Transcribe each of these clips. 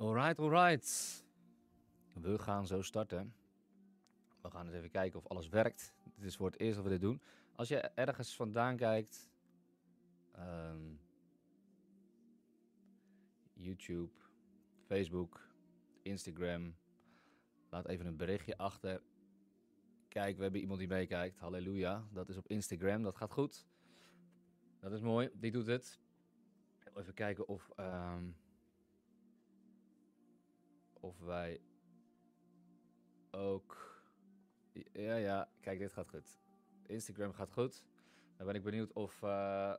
Alright, alright. We gaan zo starten. We gaan eens even kijken of alles werkt. Dit is voor het eerst dat we dit doen. Als je ergens vandaan kijkt, ehm, YouTube, Facebook, Instagram, laat even een berichtje achter. Kijk, we hebben iemand die meekijkt. Halleluja. Dat is op Instagram. Dat gaat goed. Dat is mooi. Die doet het. Even kijken of, ehm, of wij ook. Ja, ja. Kijk, dit gaat goed. Instagram gaat goed. Dan ben ik benieuwd of. eh,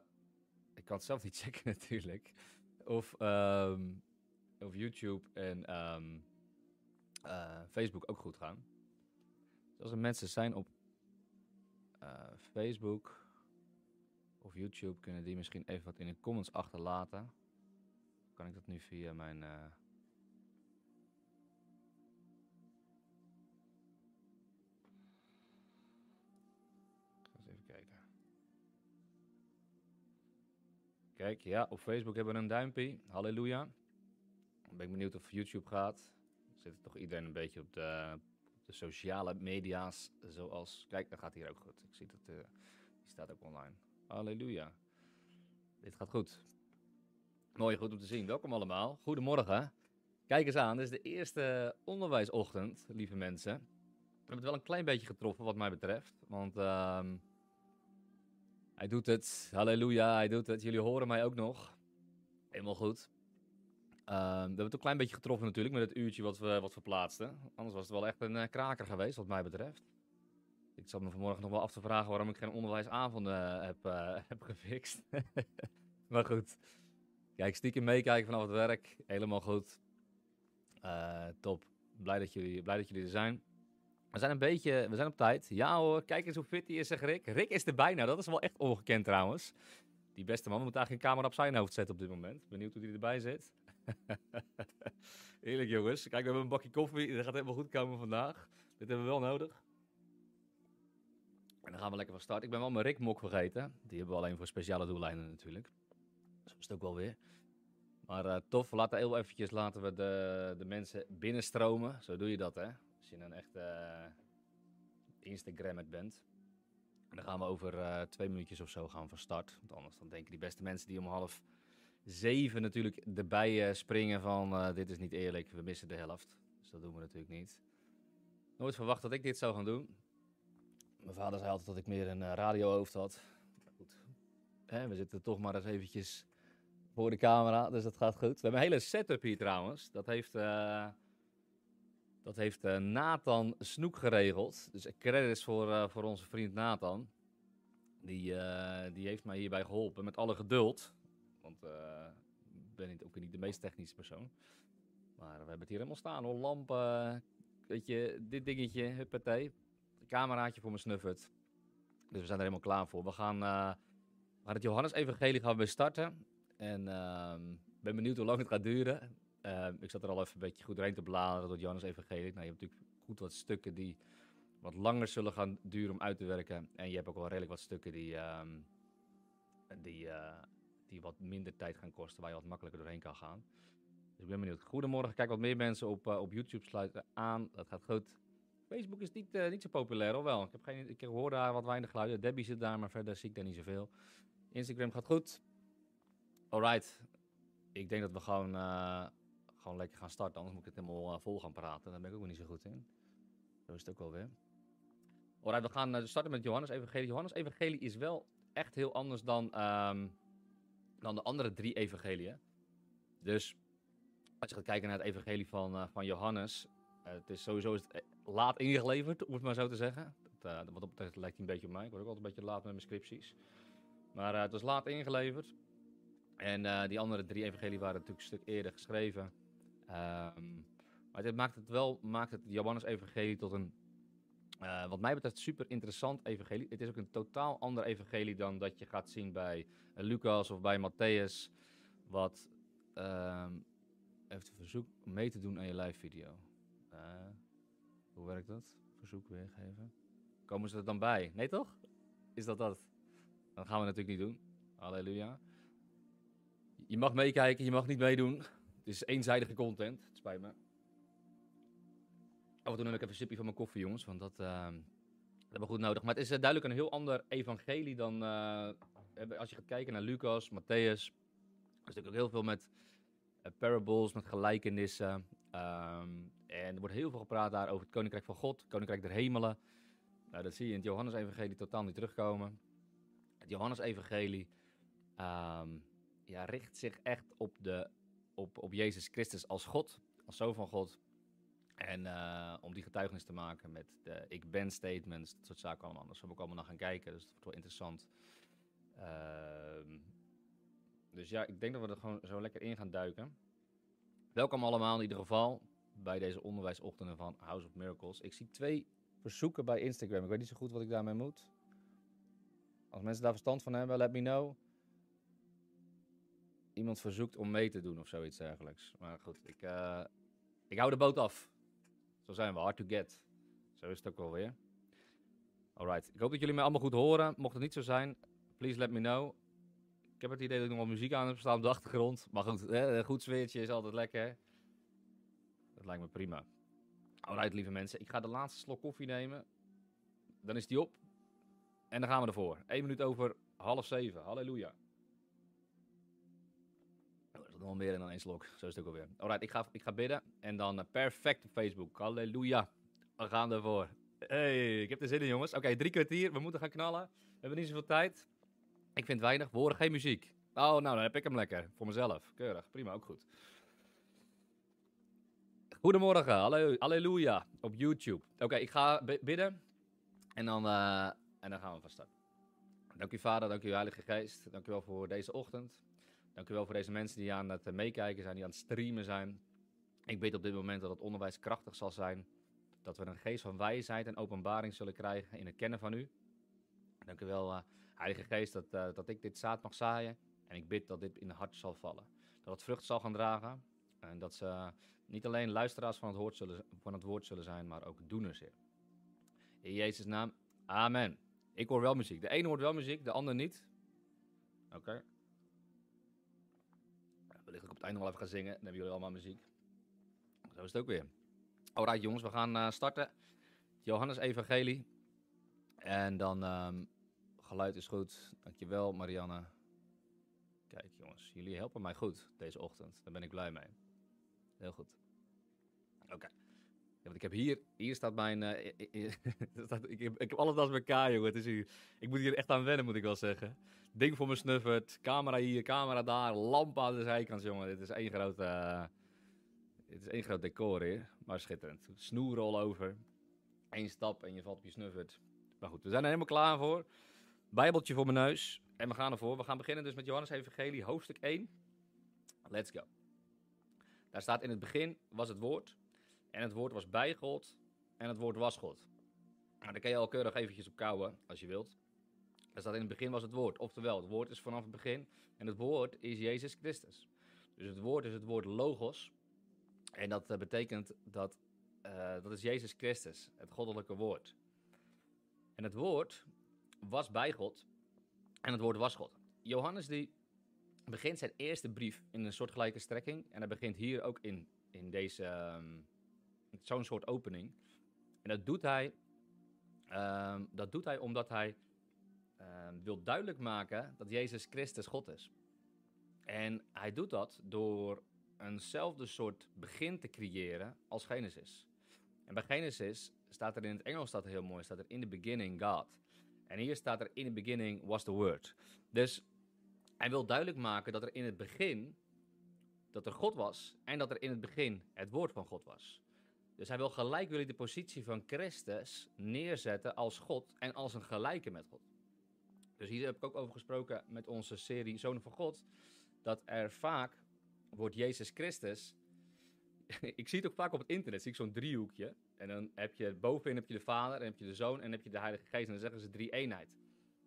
ik kan het zelf niet checken natuurlijk. Of, ehm, of YouTube en ehm, eh, Facebook ook goed gaan. Dus als er mensen zijn op eh, Facebook of YouTube, kunnen die misschien even wat in de comments achterlaten. Kan ik dat nu via mijn. Kijk, ja, op Facebook hebben we een duimpje. Halleluja. Dan ben ik benieuwd of YouTube gaat. Zit toch iedereen een beetje op de, de sociale media's. Zoals. Kijk, dat gaat hier ook goed. Ik zie dat. eh, die staat ook online. Halleluja. Dit gaat goed. Mooi, goed om te zien. Welkom allemaal. Goedemorgen. Kijk eens aan, dit is de eerste onderwijsochtend, lieve mensen. We hebben het wel een klein beetje getroffen wat mij betreft. Want ehm, hij doet het. Halleluja, hij doet het. Jullie horen mij ook nog. Helemaal goed. Ehm, we hebben het een klein beetje getroffen natuurlijk met het uurtje wat we, wat we plaatsten. Anders was het wel echt een eh, kraker geweest wat mij betreft. Ik zat me vanmorgen nog wel af te vragen waarom ik geen onderwijsavonden heb, eh, heb gefixt. maar goed. Kijk, stiekem meekijken vanaf het werk. Helemaal goed. Eh, top. Blij dat, jullie, blij dat jullie er zijn. We zijn een beetje, we zijn op tijd. Ja hoor, kijk eens hoe fit hij is, zeg Rick. Rick is erbij nou, dat is wel echt ongekend trouwens. Die beste man moet eigenlijk een camera op zijn hoofd zetten op dit moment. Benieuwd hoe hij erbij zit. Heerlijk jongens. Kijk, we hebben een bakje koffie. Dat gaat helemaal goed komen vandaag. Dit hebben we wel nodig. En dan gaan we lekker van start. Ik ben wel mijn Rick mok vergeten. Die hebben we alleen voor speciale doeleinden natuurlijk. Zo is het ook wel weer. Maar eh, tof, we laten heel eventjes laten we de, de mensen binnenstromen. Zo doe je dat, hè? Als je een echte eh, Instagrammer bent. En dan gaan we over eh, twee minuutjes of zo gaan van start. Want anders dan denken die beste mensen die om half zeven natuurlijk erbij eh, springen van... eh, dit is niet eerlijk, we missen de helft. Dus dat doen we natuurlijk niet. Nooit verwacht dat ik dit zou gaan doen. Mijn vader zei altijd dat ik meer een eh, radiohoofd had. Goed, we zitten toch maar eens eventjes voor de camera, dus dat gaat goed. We hebben een hele setup hier trouwens. Dat heeft, eh, dat heeft eh, Nathan Snoek geregeld. Dus credits voor, eh, voor onze vriend Nathan. Die, eh, die heeft mij hierbij geholpen met alle geduld. Want ik ben ook niet de meest technische persoon. Maar we hebben het hier helemaal staan hoor. Lampen, weet je, dit dingetje, huppatee. Cameraatje voor mijn snuffert. Dus we zijn er helemaal klaar voor. We gaan, gaan het Johannes Evangelie gaan we starten. En ehm, ik ben benieuwd hoe lang het gaat duren. Ehm, ik zat er al even een beetje goed doorheen te bladeren door Johannes Evangelie. Nou, je hebt natuurlijk goed wat stukken die wat langer zullen gaan duren om uit te werken. En je hebt ook wel redelijk wat stukken die, ehm, die, eh, die wat minder tijd gaan kosten, waar je wat makkelijker doorheen kan gaan. Dus ik ben benieuwd. Goedemorgen, kijk wat meer mensen op, eh, op YouTube sluiten aan. Dat gaat goed. Facebook is niet, eh, niet zo populair, hoor wel. Ik, heb geen, ik hoor daar wat weinig geluiden. Debbie zit daar, maar verder zie ik daar niet zoveel. Instagram gaat goed. Alright. Ik denk dat we gewoon, gewoon lekker gaan starten. Anders moet ik het helemaal eh, vol gaan praten. Daar ben ik ook niet zo goed in. Zo is het ook wel weer. Alright, we gaan eh, starten met Johannes Evangelie. Johannes Evangelie is wel echt heel anders dan, ehm, dan de andere drie evangeliën. Dus als je gaat kijken naar het evangelie van, eh, van Johannes... het is sowieso is het laat ingeleverd, om het maar zo te zeggen. Dat, wat dat betreft lijkt een beetje op mij. Ik word ook altijd een beetje laat met mijn scripties. Maar het was laat ingeleverd. En die andere drie evangelie waren natuurlijk een stuk eerder geschreven. Ehm, maar dit maakt het wel, maakt het Johannes evangelie tot een, eh, wat mij betreft, super interessant evangelie. Het is ook een totaal ander evangelie dan dat je gaat zien bij eh, Lucas of bij Matthäus. Wat ehm, heeft een verzoek mee te doen aan je live video. Eh, hoe werkt dat? Verzoek weergeven. Komen ze er dan bij? Nee toch? Is dat dat? Dat gaan we natuurlijk niet doen. Halleluja. Je mag meekijken, je mag niet meedoen. Het is eenzijdige content. Het spijt me. Af en toe neem ik even een sipje van mijn koffie, jongens. Want dat, uh, dat hebben we goed nodig. Maar het is uh, duidelijk een heel ander evangelie dan... Uh, als je gaat kijken naar Lucas, Matthäus... Er is natuurlijk ook heel veel met parables, met gelijkenissen. Um, en er wordt heel veel gepraat daar over het Koninkrijk van God. Het Koninkrijk der Hemelen. Nou, dat zie je in het Johannes-evangelie totaal niet terugkomen. Het Johannes-evangelie um, ja, richt zich echt op, de, op, op Jezus Christus als God, als Zoon van God. En uh, om die getuigenis te maken met de ik ben statements, dat soort zaken allemaal. Zullen we ook allemaal naar gaan kijken, dus dat wordt wel interessant. Uh, dus ja, ik denk dat we er gewoon zo lekker in gaan duiken. Welkom allemaal in ieder geval bij deze onderwijsochtenden van House of Miracles. Ik zie twee verzoeken bij Instagram. Ik weet niet zo goed wat ik daarmee moet. Als mensen daar verstand van hebben, let me know. Iemand verzoekt om mee te doen of zoiets dergelijks. Maar goed, ik, uh, ik hou de boot af. Zo zijn we, hard to get. Zo is het ook wel weer. Alright, ik hoop dat jullie mij allemaal goed horen. Mocht het niet zo zijn, please let me know. Ik heb het idee dat ik nog wel muziek aan heb staan op de achtergrond. Maar goed, een goed sfeertje is altijd lekker. Dat lijkt me prima. Alright, lieve mensen. Ik ga de laatste slok koffie nemen. Dan is die op. En dan gaan we ervoor. 1 minuut over half zeven. Halleluja. Nog meer dan één slok. Zo is het ook alweer. Alright, ik ga, ik ga bidden. En dan uh, perfect op Facebook. Halleluja. We gaan ervoor. Hey, ik heb er zin in, jongens. Oké, okay, drie kwartier. We moeten gaan knallen. We hebben niet zoveel tijd. Ik vind weinig. We horen geen muziek. Oh, nou, dan heb ik hem lekker. Voor mezelf. Keurig. Prima, ook goed. Goedemorgen, halleluja, op YouTube. Oké, ik ga bidden en dan, uh, en dan gaan we van start. Dank u Vader, dank u Heilige Geest, dank u wel voor deze ochtend. Dank u wel voor deze mensen die aan het meekijken zijn, die aan het streamen zijn. Ik bid op dit moment dat het onderwijs krachtig zal zijn. Dat we een geest van wijsheid en openbaring zullen krijgen in het kennen van u. Dank u wel, uh, Heilige Geest, dat, uh, dat ik dit zaad mag zaaien. En ik bid dat dit in het hart zal vallen. Dat het vrucht zal gaan dragen. En dat ze niet alleen luisteraars van het, woord zullen, van het woord zullen zijn, maar ook doeners, Heer. In Jezus' naam, amen. Ik hoor wel muziek. De ene hoort wel muziek, de ander niet. Oké. Wellicht ik op het einde wel even gaan zingen. Dan hebben jullie allemaal muziek. Zo is het ook weer. Alright jongens, we gaan uh, starten. Johannes Evangelie. En dan, um, geluid is goed. Dankjewel Marianne. Kijk jongens, jullie helpen mij goed deze ochtend. Daar ben ik blij mee. Heel goed. Oké. Ja, want ik heb hier, hier staat mijn, uh, ik, heb, ik heb alles naast elkaar, jongen. Het is hier, ik moet hier echt aan wennen, moet ik wel zeggen. Ding voor mijn snuffert, camera hier, camera daar, lamp aan de zijkant, jongen. Dit is één groot, uh, dit is één groot decor hier, maar schitterend. Snoer all over, Eén stap en je valt op je snuffert. Maar goed, we zijn er helemaal klaar voor. Bijbeltje voor mijn neus. En we gaan ervoor. We gaan beginnen dus met Johannes Evangelie, hoofdstuk 1. Let's go. Daar staat in het begin was het woord. En het woord was bij God. En het woord was God. Nou, daar kan je al keurig eventjes op kouwen, als je wilt. Daar staat in het begin was het woord. Oftewel, het woord is vanaf het begin. En het woord is Jezus Christus. Dus het woord is het woord logos. En dat uh, betekent dat, uh, dat is Jezus Christus, het goddelijke woord. En het woord was bij God. En het woord was God. Johannes die begint zijn eerste brief in een soortgelijke strekking. En hij begint hier ook in, in deze, um, zo'n soort opening. En dat doet hij, um, dat doet hij omdat hij um, wil duidelijk maken dat Jezus Christus God is. En hij doet dat door eenzelfde soort begin te creëren als Genesis. En bij Genesis staat er in het Engels staat er heel mooi, staat er in the beginning God. En hier staat er in the beginning was the word. Dus hij wil duidelijk maken dat er in het begin dat er God was en dat er in het begin het woord van God was. Dus hij wil gelijk willen de positie van Christus neerzetten als God en als een gelijke met God. Dus hier heb ik ook over gesproken met onze serie Zonen van God, dat er vaak wordt Jezus Christus. ik zie het ook vaak op het internet, zie ik zo'n driehoekje. En dan heb je bovenin heb je de Vader, en heb je de Zoon en heb je de Heilige Geest. En dan zeggen ze drie eenheid.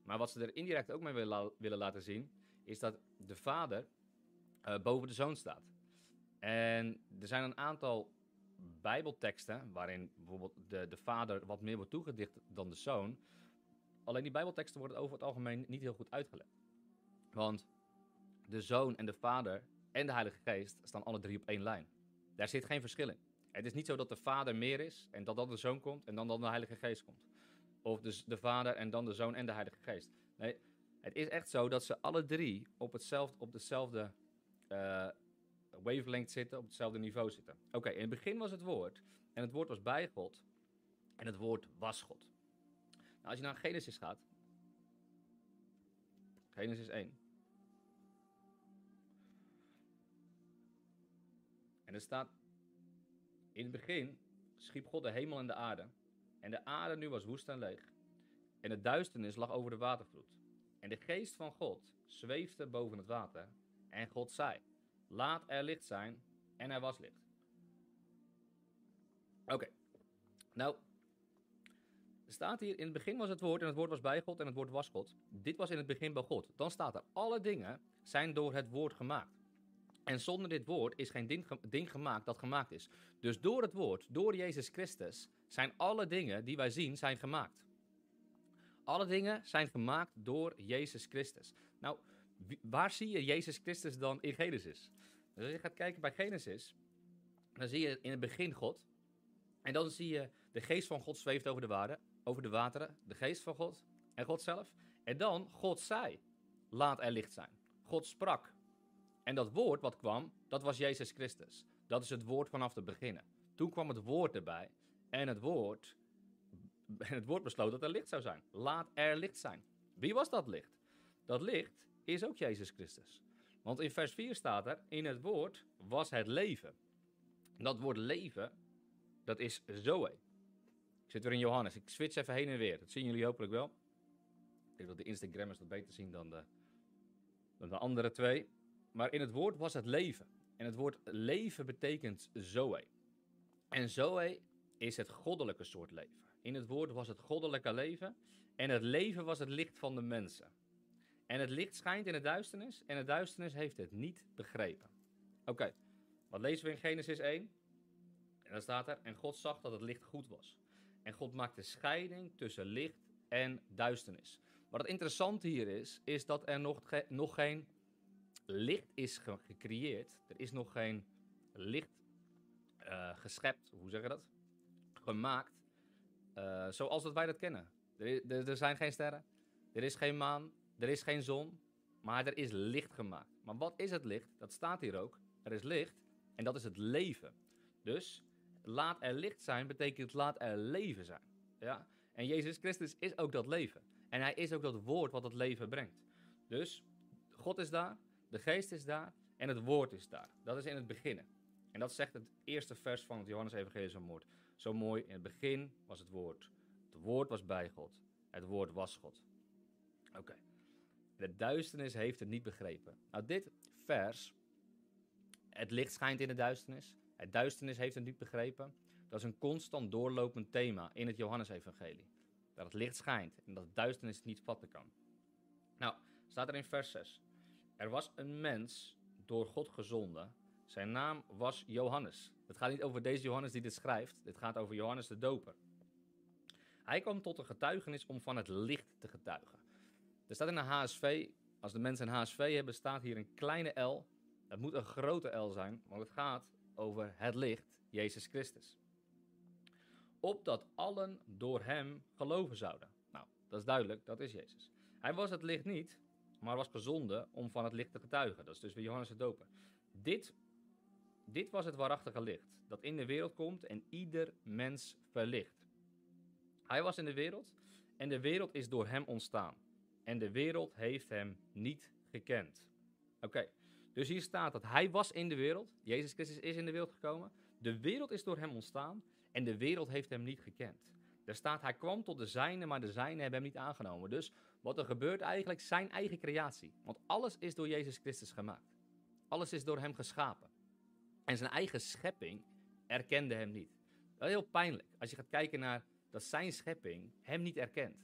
Maar wat ze er indirect ook mee willen laten zien, is dat de vader uh, boven de zoon staat. En er zijn een aantal bijbelteksten waarin bijvoorbeeld de, de vader wat meer wordt toegedicht dan de zoon. Alleen die bijbelteksten worden over het algemeen niet heel goed uitgelegd. Want de zoon en de vader en de Heilige Geest staan alle drie op één lijn. Daar zit geen verschil in. Het is niet zo dat de Vader meer is en dat dan de Zoon komt en dan, dan de Heilige Geest komt. Of dus de Vader en dan de Zoon en de Heilige Geest. Nee, het is echt zo dat ze alle drie op, hetzelfde, op dezelfde uh, wavelength zitten, op hetzelfde niveau zitten. Oké, in het begin was het woord en het woord was bij God en het woord was God. Nou, als je naar Genesis gaat, Genesis 1. En er staat, in het begin schiep God de hemel en de aarde. En de aarde nu was woest en leeg. En de duisternis lag over de watervloed. En de geest van God zweefde boven het water. En God zei, laat er licht zijn. En er was licht. Oké. Nou, er staat hier, in het begin was het woord en het woord was bij God en het woord was God. Dit was in het begin bij God. Dan staat er, alle dingen zijn door het woord gemaakt. En zonder dit woord is geen ding, ding gemaakt dat gemaakt is. Dus door het woord, door Jezus Christus, zijn alle dingen die wij zien, zijn gemaakt. Alle dingen zijn gemaakt door Jezus Christus. Nou, waar zie je Jezus Christus dan in Genesis? Dus als je gaat kijken bij Genesis, dan zie je in het begin God. En dan zie je de geest van God zweeft over de, over de wateren. De geest van God en God zelf. En dan God zei, laat er licht zijn. God sprak. En dat woord wat kwam, dat was Jezus Christus. Dat is het woord vanaf het beginnen. Toen kwam het woord erbij. En het woord, en het woord besloot dat er licht zou zijn. Laat er licht zijn. Wie was dat licht? Dat licht is ook Jezus Christus. Want in vers 4 staat er, in het woord was het leven. Dat woord leven, dat is zoe. Ik zit weer in Johannes. Ik switch even heen en weer. Dat zien jullie hopelijk wel. Ik denk dat de Instagrammers dat beter zien dan de, dan de andere twee. Maar in het woord was het leven. En het woord leven betekent zoe. En zoe is het goddelijke soort leven. In het woord was het goddelijke leven. En het leven was het licht van de mensen. En het licht schijnt in de duisternis. En de duisternis heeft het niet begrepen. Oké, wat lezen we in Genesis 1? En dan staat er: En God zag dat het licht goed was. En God maakte scheiding tussen licht en duisternis. Wat het interessante hier is, is dat er nog, nog geen licht is gecreëerd. Er is nog geen licht uh, geschept, hoe zeg je dat? Gemaakt, uh, zoals dat wij dat kennen. Er, er, zijn geen sterren, er is geen maan, er is geen zon, maar er is licht gemaakt. Maar wat is het licht? Dat staat hier ook. Er is licht en dat is het leven. Dus laat er licht zijn betekent laat er leven zijn. Ja? En Jezus Christus is ook dat leven. En hij is ook dat woord wat het leven brengt. Dus God is daar, de geest is daar en het woord is daar. Dat is in het beginnen. En dat zegt het eerste vers van het Johannes Evangelie zo mooi. Zo mooi, in het begin was het woord. Het woord was bij God. Het woord was God. Oké. De duisternis heeft het niet begrepen. Nou, dit vers, het licht schijnt in de duisternis. Het duisternis heeft het niet begrepen. Dat is een constant doorlopend thema in het Johannesevangelie. Dat het licht schijnt en dat het duisternis niet vatten kan. Nou, staat er in vers 6. Er was een mens door God gezonden. Zijn naam was Johannes. Het gaat niet over deze Johannes die dit schrijft. Dit gaat over Johannes de Doper. Hij kwam tot een getuigenis om van het licht te getuigen. Er staat in de HSV, als de mensen een HSV hebben, staat hier een kleine L. Het moet een grote L zijn, want het gaat over het licht, Jezus Christus. Opdat allen door hem geloven zouden. Nou, dat is duidelijk, dat is Jezus. Hij was het licht niet, maar was gezonden om van het licht te getuigen. Dat is dus weer Johannes de Doper. Dit, dit was het waarachtige licht, dat in de wereld komt en ieder mens verlicht. Hij was in de wereld en de wereld is door hem ontstaan. En de wereld heeft hem niet gekend. Oké, dus hier staat dat hij was in de wereld. Jezus Christus is in de wereld gekomen. De wereld is door hem ontstaan en de wereld heeft hem niet gekend. Er staat, hij kwam tot de zijnen, maar de zijnen hebben hem niet aangenomen. Dus wat er gebeurt eigenlijk, zijn eigen creatie. Want alles is door Jezus Christus gemaakt. Alles is door hem geschapen. En zijn eigen schepping erkende hem niet. Dat is heel pijnlijk. Als je gaat kijken naar dat zijn schepping hem niet erkent.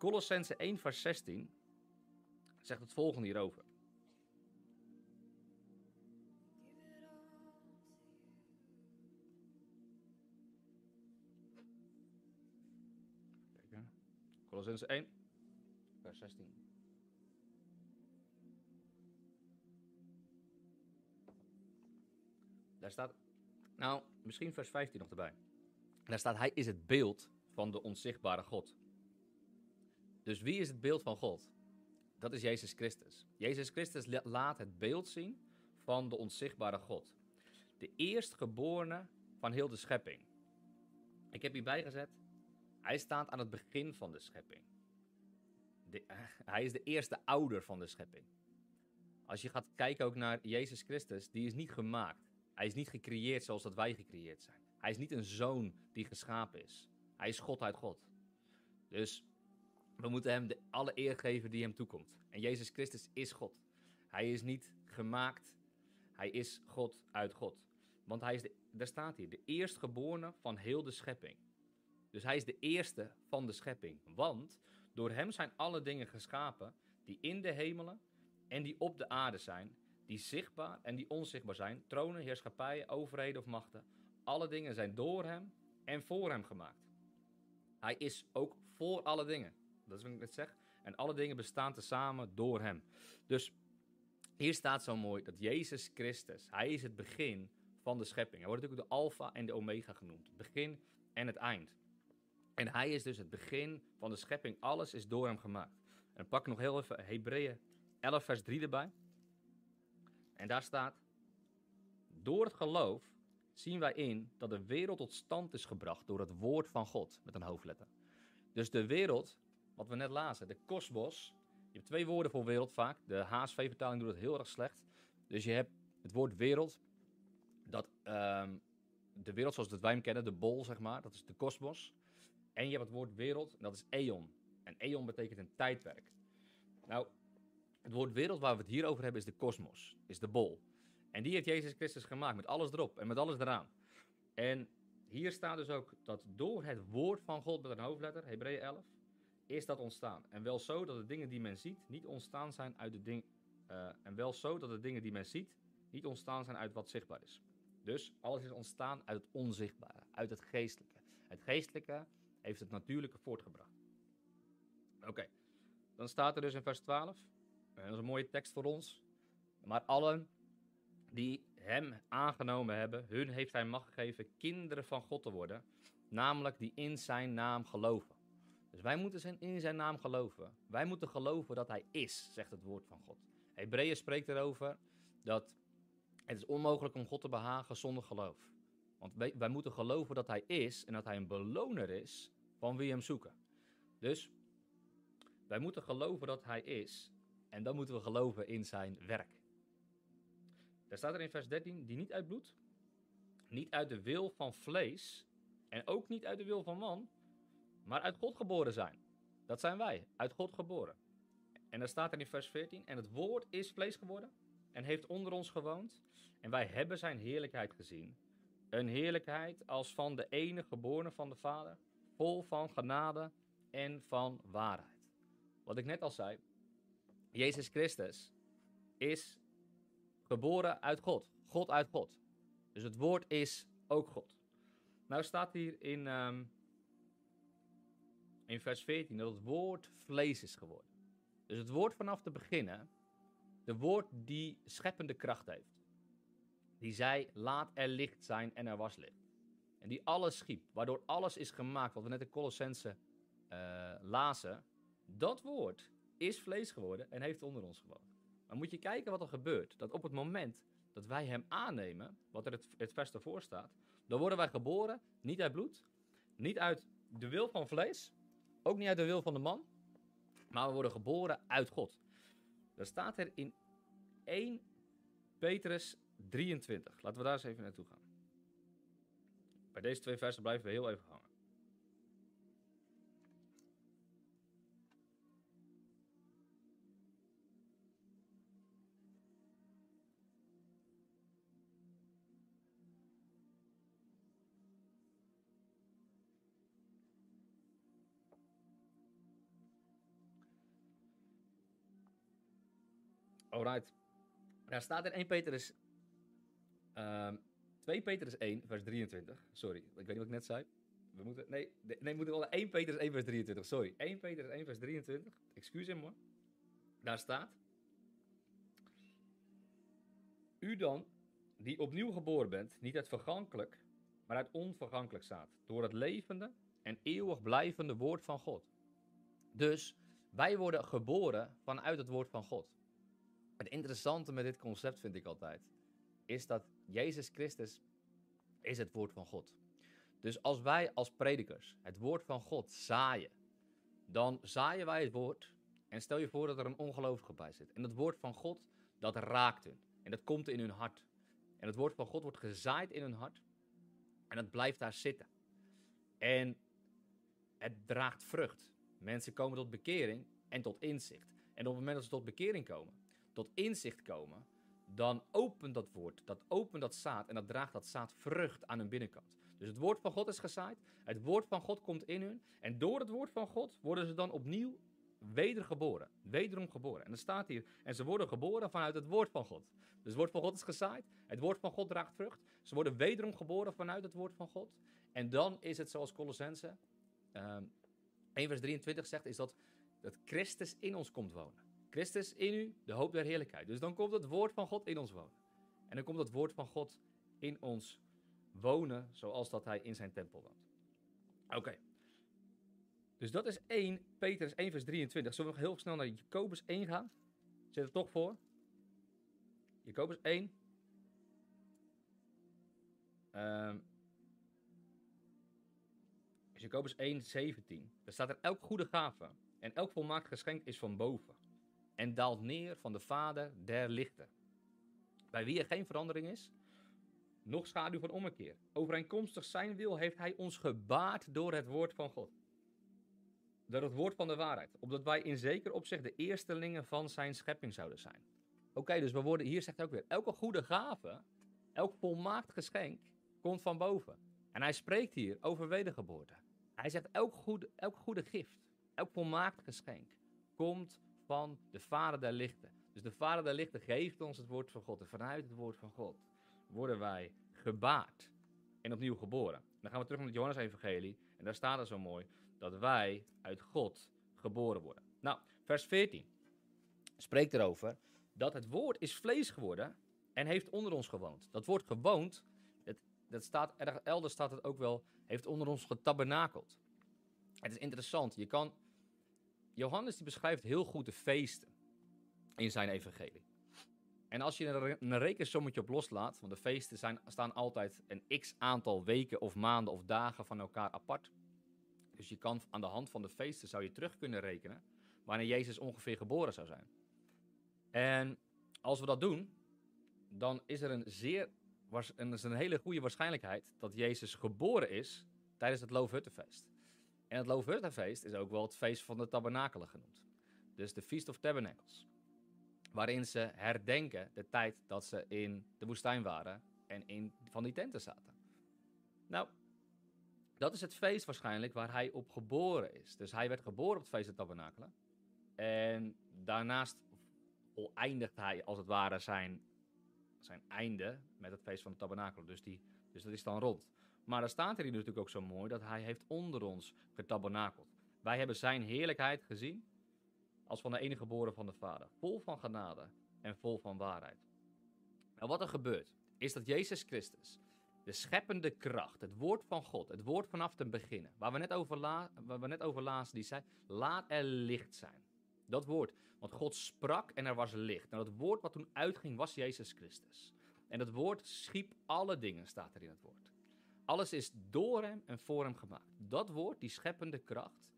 Colossense 1 vers 16 zegt het volgende hierover. Colossense 1, vers 16. Daar staat, nou, misschien vers 15 nog erbij. Daar staat, hij is het beeld van de onzichtbare God. Dus wie is het beeld van God? Dat is Jezus Christus. Jezus Christus laat het beeld zien van de onzichtbare God. De eerstgeborene van heel de schepping. Ik heb hierbij gezet, hij staat aan het begin van de schepping. De, hij is de eerste ouder van de schepping. Als je gaat kijken ook naar Jezus Christus, die is niet gemaakt. Hij is niet gecreëerd zoals dat wij gecreëerd zijn. Hij is niet een zoon die geschapen is. Hij is God uit God. Dus we moeten hem de alle eer geven die hem toekomt. En Jezus Christus is God. Hij is niet gemaakt. Hij is God uit God. Want hij is de, daar staat hier, de eerstgeborene van heel de schepping. Dus hij is de eerste van de schepping. Want door hem zijn alle dingen geschapen die in de hemelen en die op de aarde zijn, die zichtbaar en die onzichtbaar zijn, tronen, heerschappijen, overheden of machten. Alle dingen zijn door hem en voor hem gemaakt. Hij is ook voor alle dingen. Dat is wat ik net zeg. En alle dingen bestaan tezamen door hem. Dus hier staat zo mooi dat Jezus Christus, hij is het begin van de schepping. Hij wordt natuurlijk de alfa en de omega genoemd. Het begin en het eind. En hij is dus het begin van de schepping. Alles is door hem gemaakt. En pak nog heel even Hebreeën 11 vers 3 erbij. En daar staat, door het geloof zien wij in dat de wereld tot stand is gebracht door het woord van God, met een hoofdletter. Dus de wereld, wat we net lazen, de kosmos, je hebt twee woorden voor wereld vaak. De HSV-vertaling doet het heel erg slecht. Dus je hebt het woord wereld, dat ehm, de wereld zoals wij hem kennen, de bol zeg maar, dat is de kosmos. En je hebt het woord wereld, dat is eon. En eon betekent een tijdperk. Nou, het woord wereld waar we het hier over hebben is de kosmos, is de bol. En die heeft Jezus Christus gemaakt met alles erop en met alles eraan. En hier staat dus ook dat door het woord van God met een hoofdletter, Hebreeën 11, is dat ontstaan. En wel zo dat de dingen die men ziet niet ontstaan zijn uit de dingen. Uh, en wel zo dat de dingen die men ziet niet ontstaan zijn uit wat zichtbaar is. Dus alles is ontstaan uit het onzichtbare, uit het geestelijke. Het geestelijke heeft het natuurlijke voortgebracht. Oké, dan staat er dus in vers 12, en dat is een mooie tekst voor ons. Maar allen die hem aangenomen hebben, hun heeft hij macht gegeven kinderen van God te worden, namelijk die in zijn naam geloven. Dus wij moeten in zijn naam geloven. Wij moeten geloven dat hij is, zegt het woord van God. Hebreeën spreekt erover dat het is onmogelijk om God te behagen zonder geloof. Want wij, wij moeten geloven dat hij is en dat hij een beloner is van wie hem zoeken. Dus wij moeten geloven dat hij is en dan moeten we geloven in zijn werk. Daar staat er in vers 13, die niet uit bloed, niet uit de wil van vlees en ook niet uit de wil van man, maar uit God geboren zijn. Dat zijn wij, uit God geboren. En daar staat er in vers 14, en het woord is vlees geworden en heeft onder ons gewoond. En wij hebben zijn heerlijkheid gezien. Een heerlijkheid als van de enige geborene van de Vader, vol van genade en van waarheid. Wat ik net al zei, Jezus Christus is geboren uit God. God uit God. Dus het woord is ook God. Nou staat hier in, um, in vers 14 dat het woord vlees is geworden. Dus het woord vanaf te beginnen, de woord die scheppende kracht heeft. Die zei, laat er licht zijn en er was licht. En die alles schiep, waardoor alles is gemaakt, wat we net in Colossense uh, lazen. Dat woord is vlees geworden en heeft onder ons gewoond. Maar moet je kijken wat er gebeurt. Dat op het moment dat wij hem aannemen, wat er het, het vers ervoor staat, dan worden wij geboren niet uit bloed, niet uit de wil van vlees, ook niet uit de wil van de man, maar we worden geboren uit God. Dat staat er in 1 Petrus 23. Laten we daar eens even naartoe gaan. Bij deze twee versen blijven we heel even hangen. Alright. Daar staat in 1 Petrus. Um, 2 Petrus 1, vers 23. Sorry, ik weet niet wat ik net zei. We moeten, nee, nee, we moeten wel 1 Petrus 1, vers 23. Sorry, 1 Petrus 1, vers 23. Excuus hem hoor. Daar staat. U dan, die opnieuw geboren bent, niet uit vergankelijk, maar uit onvergankelijk staat. Door het levende en eeuwig blijvende woord van God. Dus wij worden geboren vanuit het woord van God. Het interessante met dit concept vind ik altijd, is dat Jezus Christus is het woord van God. Dus als wij als predikers het woord van God zaaien, dan zaaien wij het woord en stel je voor dat er een ongelovige bij zit. En het woord van God, dat raakt hun. En dat komt in hun hart. En het woord van God wordt gezaaid in hun hart. En dat blijft daar zitten. En het draagt vrucht. Mensen komen tot bekering en tot inzicht. En op het moment dat ze tot bekering komen, tot inzicht komen, dan opent dat woord, dat opent dat zaad en dat draagt dat zaad vrucht aan hun binnenkant. Dus het woord van God is gezaaid, het woord van God komt in hun en door het woord van God worden ze dan opnieuw wedergeboren, wederom geboren. En er staat hier, en ze worden geboren vanuit het woord van God. Dus het woord van God is gezaaid, het woord van God draagt vrucht, ze worden wederom geboren vanuit het woord van God. En dan is het zoals Colossense um, 1 vers 23 zegt, is dat, dat Christus in ons komt wonen. Christus in u, de hoop der heerlijkheid. Dus dan komt het woord van God in ons wonen. En dan komt het woord van God in ons wonen, zoals dat hij in zijn tempel woont. Oké. Dus dat is 1 Petrus 1 vers 23. Zullen we nog heel snel naar Jacobus 1 gaan? Zet het toch voor. Jacobus 1. Um, Jacobus 1 17. Daar staat er elk goede gave en elk volmaakt geschenk is van boven en daalt neer van de Vader der lichten. Bij wie er geen verandering is, nog schaduw van ommekeer. Overeenkomstig zijn wil heeft hij ons gebaard door het woord van God. Door het woord van de waarheid. Opdat wij in zeker opzicht de eerstelingen van zijn schepping zouden zijn. Oké, dus we worden, hier zegt hij ook weer, elke goede gave, elk volmaakt geschenk, komt van boven. En hij spreekt hier over wedergeboorte. Hij zegt, elk goede, elk goede gift, elk volmaakt geschenk, komt van de Vader der lichten. Dus de Vader der lichten geeft ons het woord van God. En vanuit het woord van God worden wij gebaard en opnieuw geboren. Dan gaan we terug naar het Johannes-evangelie. En daar staat er zo mooi dat wij uit God geboren worden. Nou, vers 14 spreekt erover dat het woord is vlees geworden en heeft onder ons gewoond. Dat woord gewoond, dat, staat, elders staat het ook wel, heeft onder ons getabernakeld. Het is interessant, je kan Johannes die beschrijft heel goed de feesten in zijn evangelie. En als je er een rekensommetje op loslaat, want de feesten zijn, staan altijd een x aantal weken of maanden of dagen van elkaar apart. Dus je kan aan de hand van de feesten zou je terug kunnen rekenen wanneer Jezus ongeveer geboren zou zijn. En als we dat doen, dan is er een zeer, en is een hele goede waarschijnlijkheid dat Jezus geboren is tijdens het Loofhuttenfeest. En het Loofhuttenfeest is ook wel het feest van de tabernakelen genoemd. Dus de Feast of Tabernacles. Waarin ze herdenken de tijd dat ze in de woestijn waren en in van die tenten zaten. Nou, dat is het feest waarschijnlijk waar hij op geboren is. Dus hij werd geboren op het feest de tabernakelen. En daarnaast eindigt hij als het ware zijn, zijn einde met het feest van de tabernakelen. Dus, die, dus dat is dan rond. Maar dan staat er hier natuurlijk ook zo mooi dat hij heeft onder ons getabernakeld. Wij hebben zijn heerlijkheid gezien als van de enige geboren van de Vader. Vol van genade en vol van waarheid. Nou, wat er gebeurt, is dat Jezus Christus, de scheppende kracht, het woord van God, het woord vanaf te beginnen, waar we net over, la waar we net over lazen, die zei, laat er licht zijn. Dat woord, want God sprak en er was licht. Nou, dat woord wat toen uitging was Jezus Christus. En dat woord schiep alle dingen, staat er in het woord. Alles is door hem en voor hem gemaakt. Dat woord, die scheppende kracht,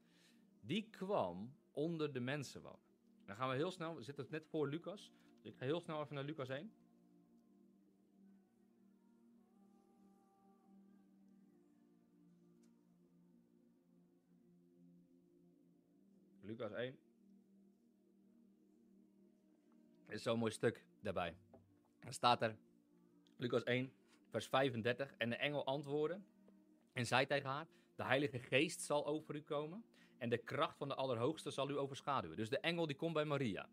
die kwam onder de mensen wonen. Dan gaan we heel snel, we zitten net voor Lucas. Dus ik ga heel snel even naar Lucas 1. Lucas 1. Er is zo'n mooi stuk daarbij. Dan staat er, Lucas 1, vers 35. En de engel antwoordde en zei tegen haar: De Heilige Geest zal over u komen en de kracht van de Allerhoogste zal u overschaduwen. Dus de engel die komt bij Maria.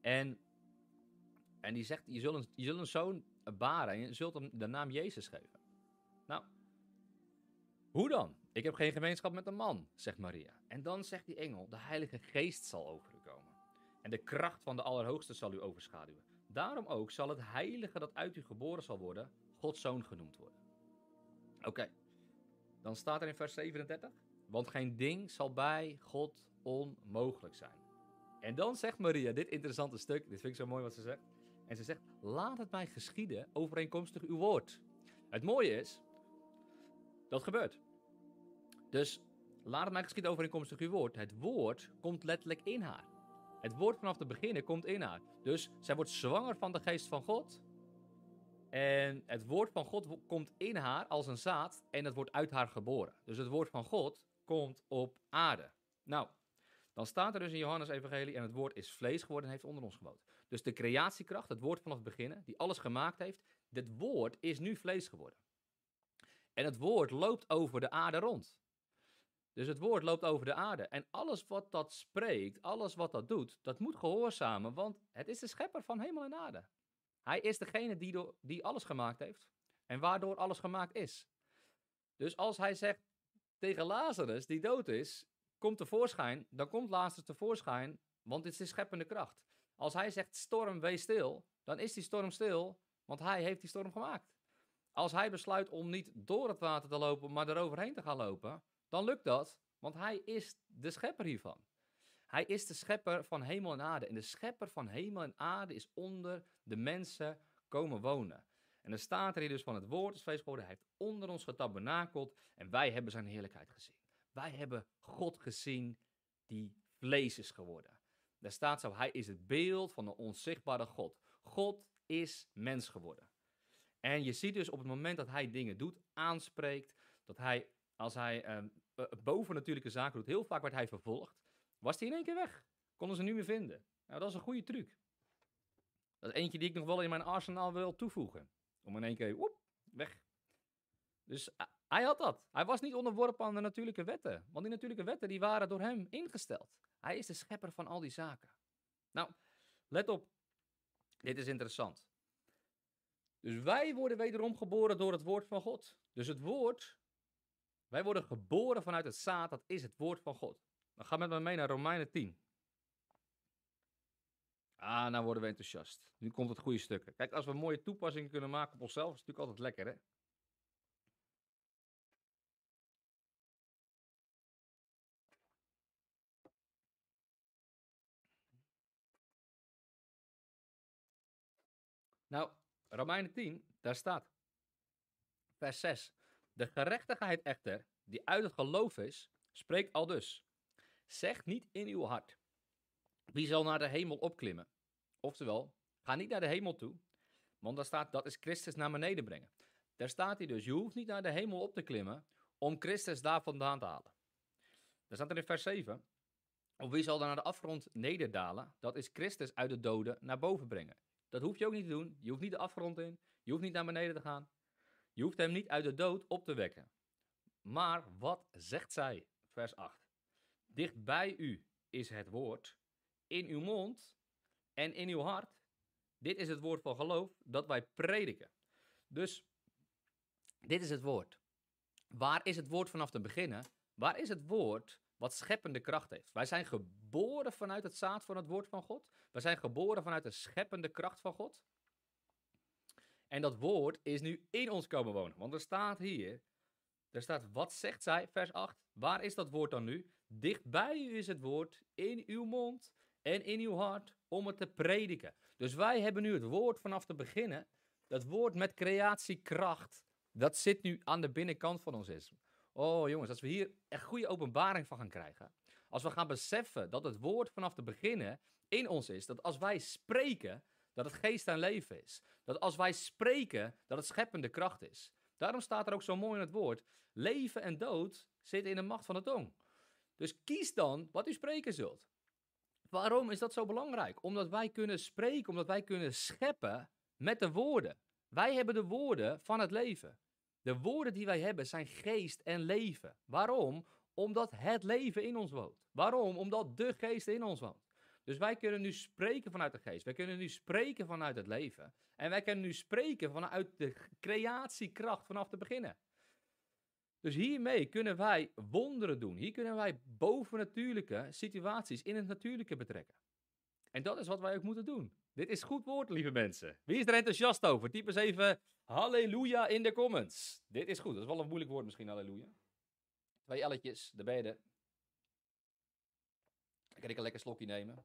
En, en die zegt: Je zult een, je zult een zoon baren en je zult hem de naam Jezus geven. Nou, hoe dan? Ik heb geen gemeenschap met een man, zegt Maria. En dan zegt die engel: De Heilige Geest zal over u komen. En de kracht van de Allerhoogste zal u overschaduwen. Daarom ook zal het heilige dat uit u geboren zal worden, Gods zoon genoemd worden. Oké, dan staat er in vers 37, want geen ding zal bij God onmogelijk zijn. En dan zegt Maria dit interessante stuk, dit vind ik zo mooi wat ze zegt. En ze zegt, laat het mij geschieden overeenkomstig uw woord. Het mooie is, dat gebeurt. Dus laat het mij geschieden overeenkomstig uw woord. Het woord komt letterlijk in haar. Het woord vanaf het begin komt in haar. Dus zij wordt zwanger van de geest van God. En het woord van God komt in haar als een zaad en het wordt uit haar geboren. Dus het woord van God komt op aarde. Nou, dan staat er dus in Johannes Evangelie en het woord is vlees geworden en heeft onder ons gewoond. Dus de creatiekracht, het woord vanaf het begin, die alles gemaakt heeft, dit woord is nu vlees geworden. En het woord loopt over de aarde rond. Dus het woord loopt over de aarde. En alles wat dat spreekt, alles wat dat doet, dat moet gehoorzamen, want het is de schepper van hemel en aarde. Hij is degene die, die alles gemaakt heeft en waardoor alles gemaakt is. Dus als hij zegt tegen Lazarus, die dood is, komt tevoorschijn, dan komt Lazarus tevoorschijn, want het is de scheppende kracht. Als hij zegt storm, wees stil, dan is die storm stil, want hij heeft die storm gemaakt. Als hij besluit om niet door het water te lopen, maar eroverheen te gaan lopen, dan lukt dat, want hij is de schepper hiervan. Hij is de schepper van hemel en aarde. En de schepper van hemel en aarde is onder de mensen komen wonen. En dan staat er hier dus van het woord is vlees geworden. Hij heeft onder ons getabernakeld en wij hebben zijn heerlijkheid gezien. Wij hebben God gezien die vlees is geworden. Daar staat zo, hij is het beeld van de onzichtbare God. God is mens geworden. En je ziet dus op het moment dat hij dingen doet, aanspreekt, dat hij, als hij boven natuurlijke zaken doet, heel vaak werd hij vervolgd, was hij in één keer weg. Konden ze niet meer vinden. Nou, dat is een goede truc. Dat is eentje die ik nog wel in mijn arsenaal wil toevoegen. Om in één keer, woep, weg. Dus uh, hij had dat. Hij was niet onderworpen aan de natuurlijke wetten. Want die natuurlijke wetten die waren door hem ingesteld. Hij is de schepper van al die zaken. Nou, let op. Dit is interessant. Dus wij worden wederom geboren door het woord van God. Dus het woord, wij worden geboren vanuit het zaad, dat is het woord van God. Dan ga met me mee naar Romeinen 10. Ah, nou worden we enthousiast. Nu komt het goede stukken. Kijk, als we mooie toepassingen kunnen maken op onszelf, is het natuurlijk altijd lekker, hè? Nou, Romeinen 10, daar staat, vers 6. De gerechtigheid echter, die uit het geloof is, spreekt al dus. Zeg niet in uw hart, wie zal naar de hemel opklimmen? Oftewel, ga niet naar de hemel toe, want daar staat, dat is Christus naar beneden brengen. Daar staat hij dus, je hoeft niet naar de hemel op te klimmen om Christus daar vandaan te halen. Daar staat er in vers 7, of wie zal dan naar de afgrond nederdalen? Dat is Christus uit de doden naar boven brengen. Dat hoef je ook niet te doen. Je hoeft niet de afgrond in. Je hoeft niet naar beneden te gaan. Je hoeft hem niet uit de dood op te wekken. Maar wat zegt zij? Vers 8. Dicht bij u is het woord, in uw mond en in uw hart. Dit is het woord van geloof dat wij prediken. Dus dit is het woord. Waar is het woord vanaf te beginnen? Waar is het woord wat scheppende kracht heeft? Wij zijn geboren vanuit het zaad van het woord van God. We zijn geboren vanuit de scheppende kracht van God. En dat woord is nu in ons komen wonen. Want er staat hier, er staat, wat zegt zij, vers 8. Waar is dat woord dan nu? Dicht bij u is het woord, in uw mond en in uw hart, om het te prediken. Dus wij hebben nu het woord vanaf te beginnen. Dat woord met creatiekracht, dat zit nu aan de binnenkant van ons is. Oh jongens, als we hier echt goede openbaring van gaan krijgen. Als we gaan beseffen dat het woord vanaf te beginnen in ons is. Dat als wij spreken, dat het geest en leven is. Dat als wij spreken, dat het scheppende kracht is. Daarom staat er ook zo mooi in het woord: leven en dood zitten in de macht van de tong. Dus kies dan wat u spreken zult. Waarom is dat zo belangrijk? Omdat wij kunnen spreken, omdat wij kunnen scheppen met de woorden. Wij hebben de woorden van het leven. De woorden die wij hebben zijn geest en leven. Waarom? Omdat het leven in ons woont. Waarom? Omdat de geest in ons woont. Dus wij kunnen nu spreken vanuit de geest. Wij kunnen nu spreken vanuit het leven. En wij kunnen nu spreken vanuit de creatiekracht vanaf te beginnen. Dus hiermee kunnen wij wonderen doen. Hier kunnen wij bovennatuurlijke situaties in het natuurlijke betrekken. En dat is wat wij ook moeten doen. Dit is goed woord, lieve mensen. Wie is er enthousiast over? Typ eens even halleluja in de comments. Dit is goed. Dat is wel een moeilijk woord misschien, halleluja. Twee elletjes, de er. Dan kan ik een lekker slokje nemen.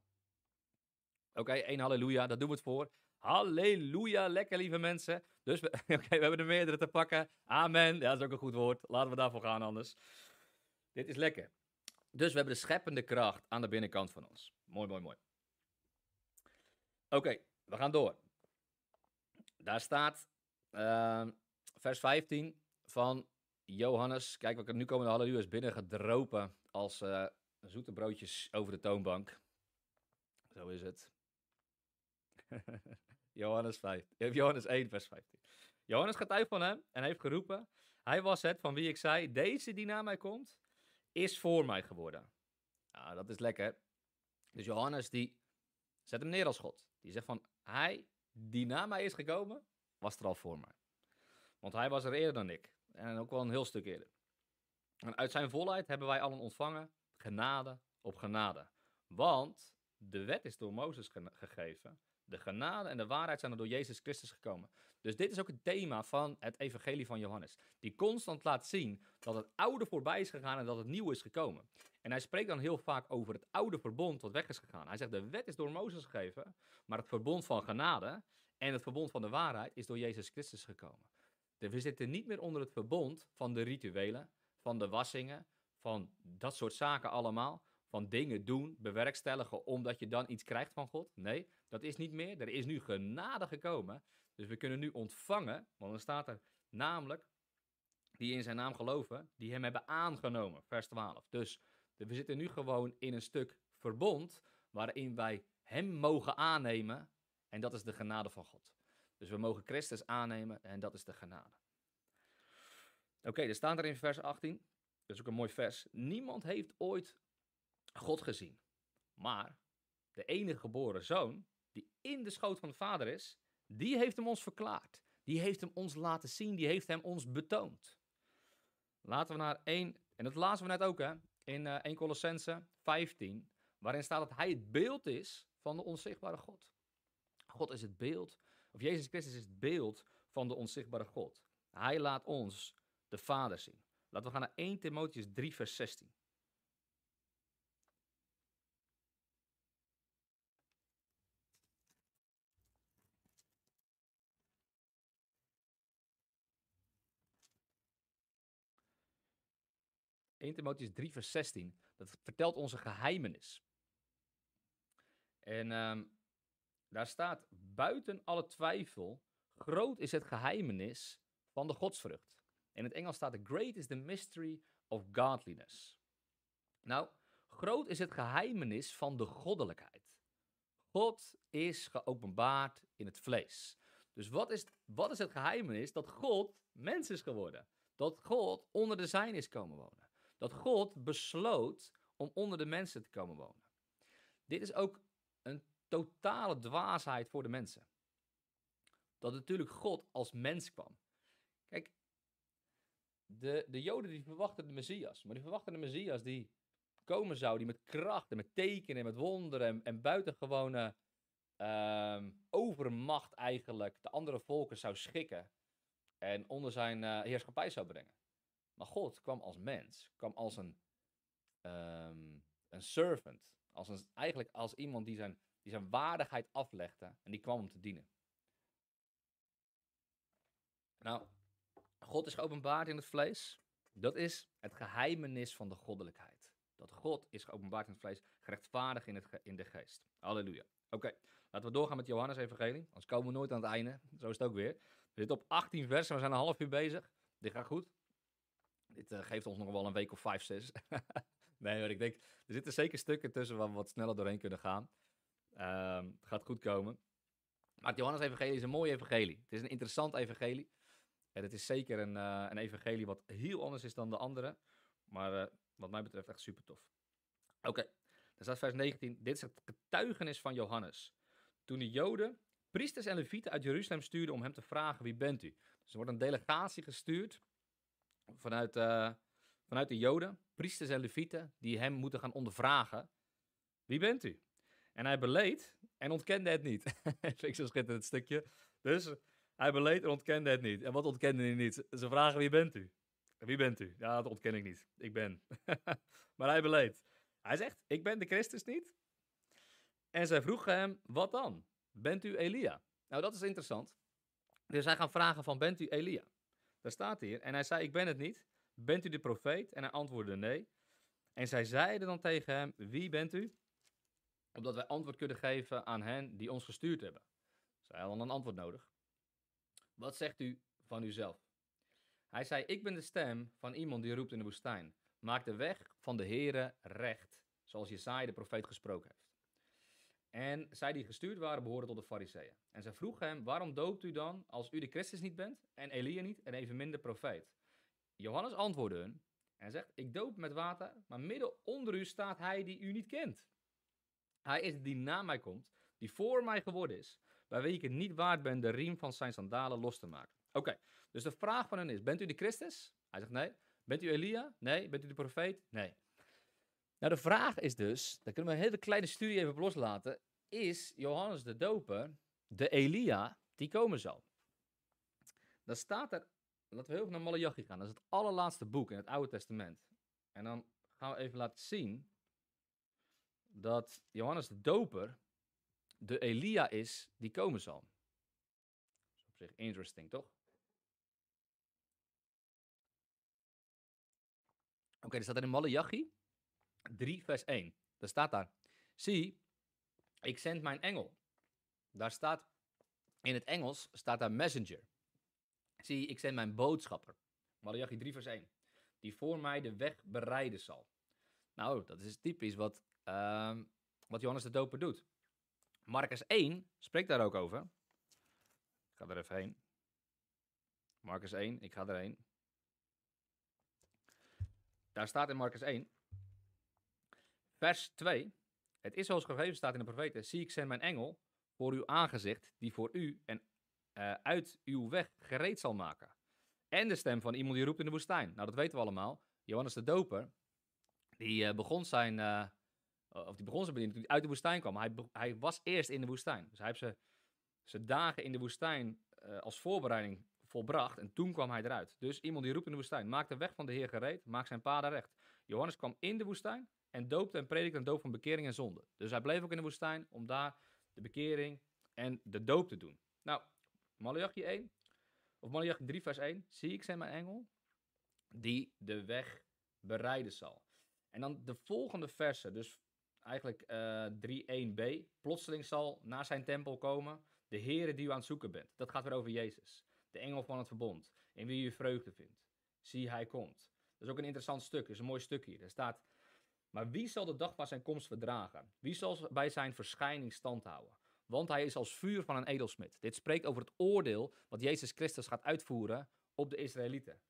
Oké, één halleluja, daar doen we het voor. Halleluja, lekker lieve mensen. Dus we, we hebben er meerdere te pakken. Amen, ja, dat is ook een goed woord. Laten we daarvoor gaan anders. Dit is lekker. Dus we hebben de scheppende kracht aan de binnenkant van ons. Mooi, mooi, mooi. Oké, we gaan door. Daar staat uh, vers 15 van Johannes. Kijk, nu komen de halleluja's binnen gedropen als uh, zoete broodjes over de toonbank. Zo is het. Johannes, 5, eh, Johannes 1, vers 15. Johannes getuigt van hem en heeft geroepen: Hij was het van wie ik zei: Deze die na mij komt, is voor mij geworden. Nou, dat is lekker. Dus Johannes die zet hem neer als God. Die zegt van, hij die na mij is gekomen, was er al voor mij. Want hij was er eerder dan ik. En ook wel een heel stuk eerder. En uit zijn volheid hebben wij allen ontvangen genade op genade. Want de wet is door Mozes gegeven. De genade en de waarheid zijn er door Jezus Christus gekomen. Dus dit is ook het thema van het evangelie van Johannes. Die constant laat zien dat het oude voorbij is gegaan en dat het nieuwe is gekomen. En hij spreekt dan heel vaak over het oude verbond wat weg is gegaan. Hij zegt de wet is door Mozes gegeven, maar het verbond van genade en het verbond van de waarheid is door Jezus Christus gekomen. Dus we zitten niet meer onder het verbond van de rituelen, van de wassingen, van dat soort zaken allemaal. Van dingen doen, bewerkstelligen, omdat je dan iets krijgt van God. Nee, dat is niet meer. Er is nu genade gekomen. Dus we kunnen nu ontvangen, want dan staat er namelijk, die in zijn naam geloven, die hem hebben aangenomen. Vers 12. Dus we zitten nu gewoon in een stuk verbond waarin wij hem mogen aannemen. En dat is de genade van God. Dus we mogen Christus aannemen en dat is de genade. Oké, er staat er in vers 18. Dat is ook een mooi vers. Niemand heeft ooit God gezien. Maar de enige geboren zoon, die in de schoot van de vader is, die heeft hem ons verklaard. Die heeft hem ons laten zien. Die heeft hem ons betoond. Laten we naar 1, en dat lazen we net ook hè, in uh, 1 Colossense 15, waarin staat dat hij het beeld is van de onzichtbare God. God is het beeld, of Jezus Christus is het beeld van de onzichtbare God. Hij laat ons de Vader zien. Laten we gaan naar 1 Timotheus 3, vers 16. 1 Timotheus 3, vers 16. Dat vertelt onze geheimenis. En um, daar staat, buiten alle twijfel, groot is het geheimenis van de godsvrucht. In het Engels staat, great is the mystery of godliness. Nou, groot is het geheimenis van de goddelijkheid. God is geopenbaard in het vlees. Dus wat is, wat is het geheimenis? Dat God mens is geworden. Dat God onder de zijn is komen wonen dat God besloot om onder de mensen te komen wonen. Dit is ook een totale dwaasheid voor de mensen. Dat natuurlijk God als mens kwam. Kijk, de, de Joden die verwachten de Messias, maar die verwachten de Messias die komen zou, die met kracht en met tekenen en met wonderen en, en buitengewone uh, overmacht eigenlijk de andere volken zou schikken en onder zijn uh, heerschappij zou brengen. Maar God kwam als mens, kwam als een, um, een servant. Als een, eigenlijk als iemand die zijn, die zijn waardigheid aflegde en die kwam om te dienen. Nou, God is geopenbaard in het vlees. Dat is het geheimenis van de goddelijkheid. Dat God is geopenbaard in het vlees, gerechtvaardigd in, het in de geest. Halleluja. Oké, laten we doorgaan met Johannes Evangelie. Anders komen we nooit aan het einde. Zo is het ook weer. We zitten op 18 versen, we zijn een half uur bezig. Dit gaat goed. Dit uh, geeft ons nog wel een week of vijf, zes. nee, maar ik denk, er zitten zeker stukken tussen waar we wat sneller doorheen kunnen gaan. Um, het gaat goed komen. Maar het Johannes-evangelie is een mooi evangelie. Het is een interessant evangelie. En het is zeker een, uh, een evangelie wat heel anders is dan de andere. Maar uh, wat mij betreft echt super tof. Oké, okay. dan staat vers 19. Dit is het getuigenis van Johannes. Toen de Joden priesters en levieten uit Jeruzalem stuurden om hem te vragen: Wie bent u? Dus er wordt een delegatie gestuurd vanuit, uh, vanuit de Joden, priesters en levieten, die hem moeten gaan ondervragen. Wie bent u? En hij beleed en ontkende het niet. Vind ik zo'n schitterend stukje. Dus hij beleed en ontkende het niet. En wat ontkende hij niet? Ze vragen, wie bent u? Wie bent u? Ja, dat ontken ik niet. Ik ben. maar hij beleed. Hij zegt, ik ben de Christus niet. En zij vroegen hem, wat dan? Bent u Elia? Nou, dat is interessant. Dus hij gaat vragen van, bent u Elia? Daar staat hier. En hij zei, ik ben het niet. Bent u de profeet? En hij antwoordde nee. En zij zeiden dan tegen hem, wie bent u? Opdat wij antwoord kunnen geven aan hen die ons gestuurd hebben. Zij hadden een antwoord nodig. Wat zegt u van uzelf? Hij zei, ik ben de stem van iemand die roept in de woestijn. Maak de weg van de Heere recht, zoals Jesaja de profeet gesproken heeft. En zij die gestuurd waren, behoorden tot de fariseeën. En zij vroegen hem, waarom doopt u dan, als u de Christus niet bent, en Elia niet, en even minder profeet? Johannes antwoordde hun, en zegt, ik doop met water, maar midden onder u staat hij die u niet kent. Hij is die na mij komt, die voor mij geworden is, bij wie ik het niet waard ben de riem van zijn sandalen los te maken. Oké, dus de vraag van hen is, bent u de Christus? Hij zegt nee. Bent u Elia? Nee. Bent u de profeet? Nee. Nou, de vraag is dus, daar kunnen we een hele kleine studie even loslaten, is Johannes de Doper de Elia die komen zal? Dan staat er, laten we heel even naar Malachi gaan, dat is het allerlaatste boek in het Oude Testament. En dan gaan we even laten zien dat Johannes de Doper de Elia is die komen zal. Is op zich interesting, toch? Oké, okay, er staat er in Malachi 3 vers 1. Daar staat daar, zie, ik zend mijn engel. Daar staat, in het Engels staat daar messenger. Zie, ik zend mijn boodschapper. Malachi 3 vers 1. Die voor mij de weg bereiden zal. Nou, dat is typisch wat, uh, wat Johannes de Doper doet. Marcus 1 spreekt daar ook over. Ik ga er even heen. Marcus 1, ik ga erheen. Daar staat in Marcus 1, vers 2. Het is zoals gegeven staat in de profeten. Zie ik zend mijn engel voor uw aangezicht, die voor u en uh, uit uw weg gereed zal maken. En de stem van iemand die roept in de woestijn. Nou, dat weten we allemaal. Johannes de Doper, die uh, begon zijn, uh, of die begon zijn bediening toen hij uit de woestijn kwam. Hij, hij was eerst in de woestijn. Dus hij heeft zijn dagen in de woestijn als voorbereiding volbracht en toen kwam hij eruit. Dus iemand die roept in de woestijn, maak de weg van de Heer gereed, maak zijn paden recht. Johannes kwam in de woestijn en doopte en predikte een doop van bekering en zonde. Dus hij bleef ook in de woestijn om daar de bekering en de doop te doen. Nou, Malachi 1, of Malachi 3 vers 1, zie ik zijn mijn engel, die de weg bereiden zal. En dan de volgende versen, dus eigenlijk uh, eh, 3.1b, plotseling zal naar zijn tempel komen de Heere die u aan het zoeken bent. Dat gaat weer over Jezus de engel van het verbond, in wie je vreugde vindt. Zie, hij komt. Dat is ook een interessant stuk, dat is een mooi stuk hier. Er staat, maar wie zal de dag van zijn komst verdragen? Wie zal bij zijn verschijning stand houden? Want hij is als vuur van een edelsmid. Dit spreekt over het oordeel wat Jezus Christus gaat uitvoeren op de Israëlieten.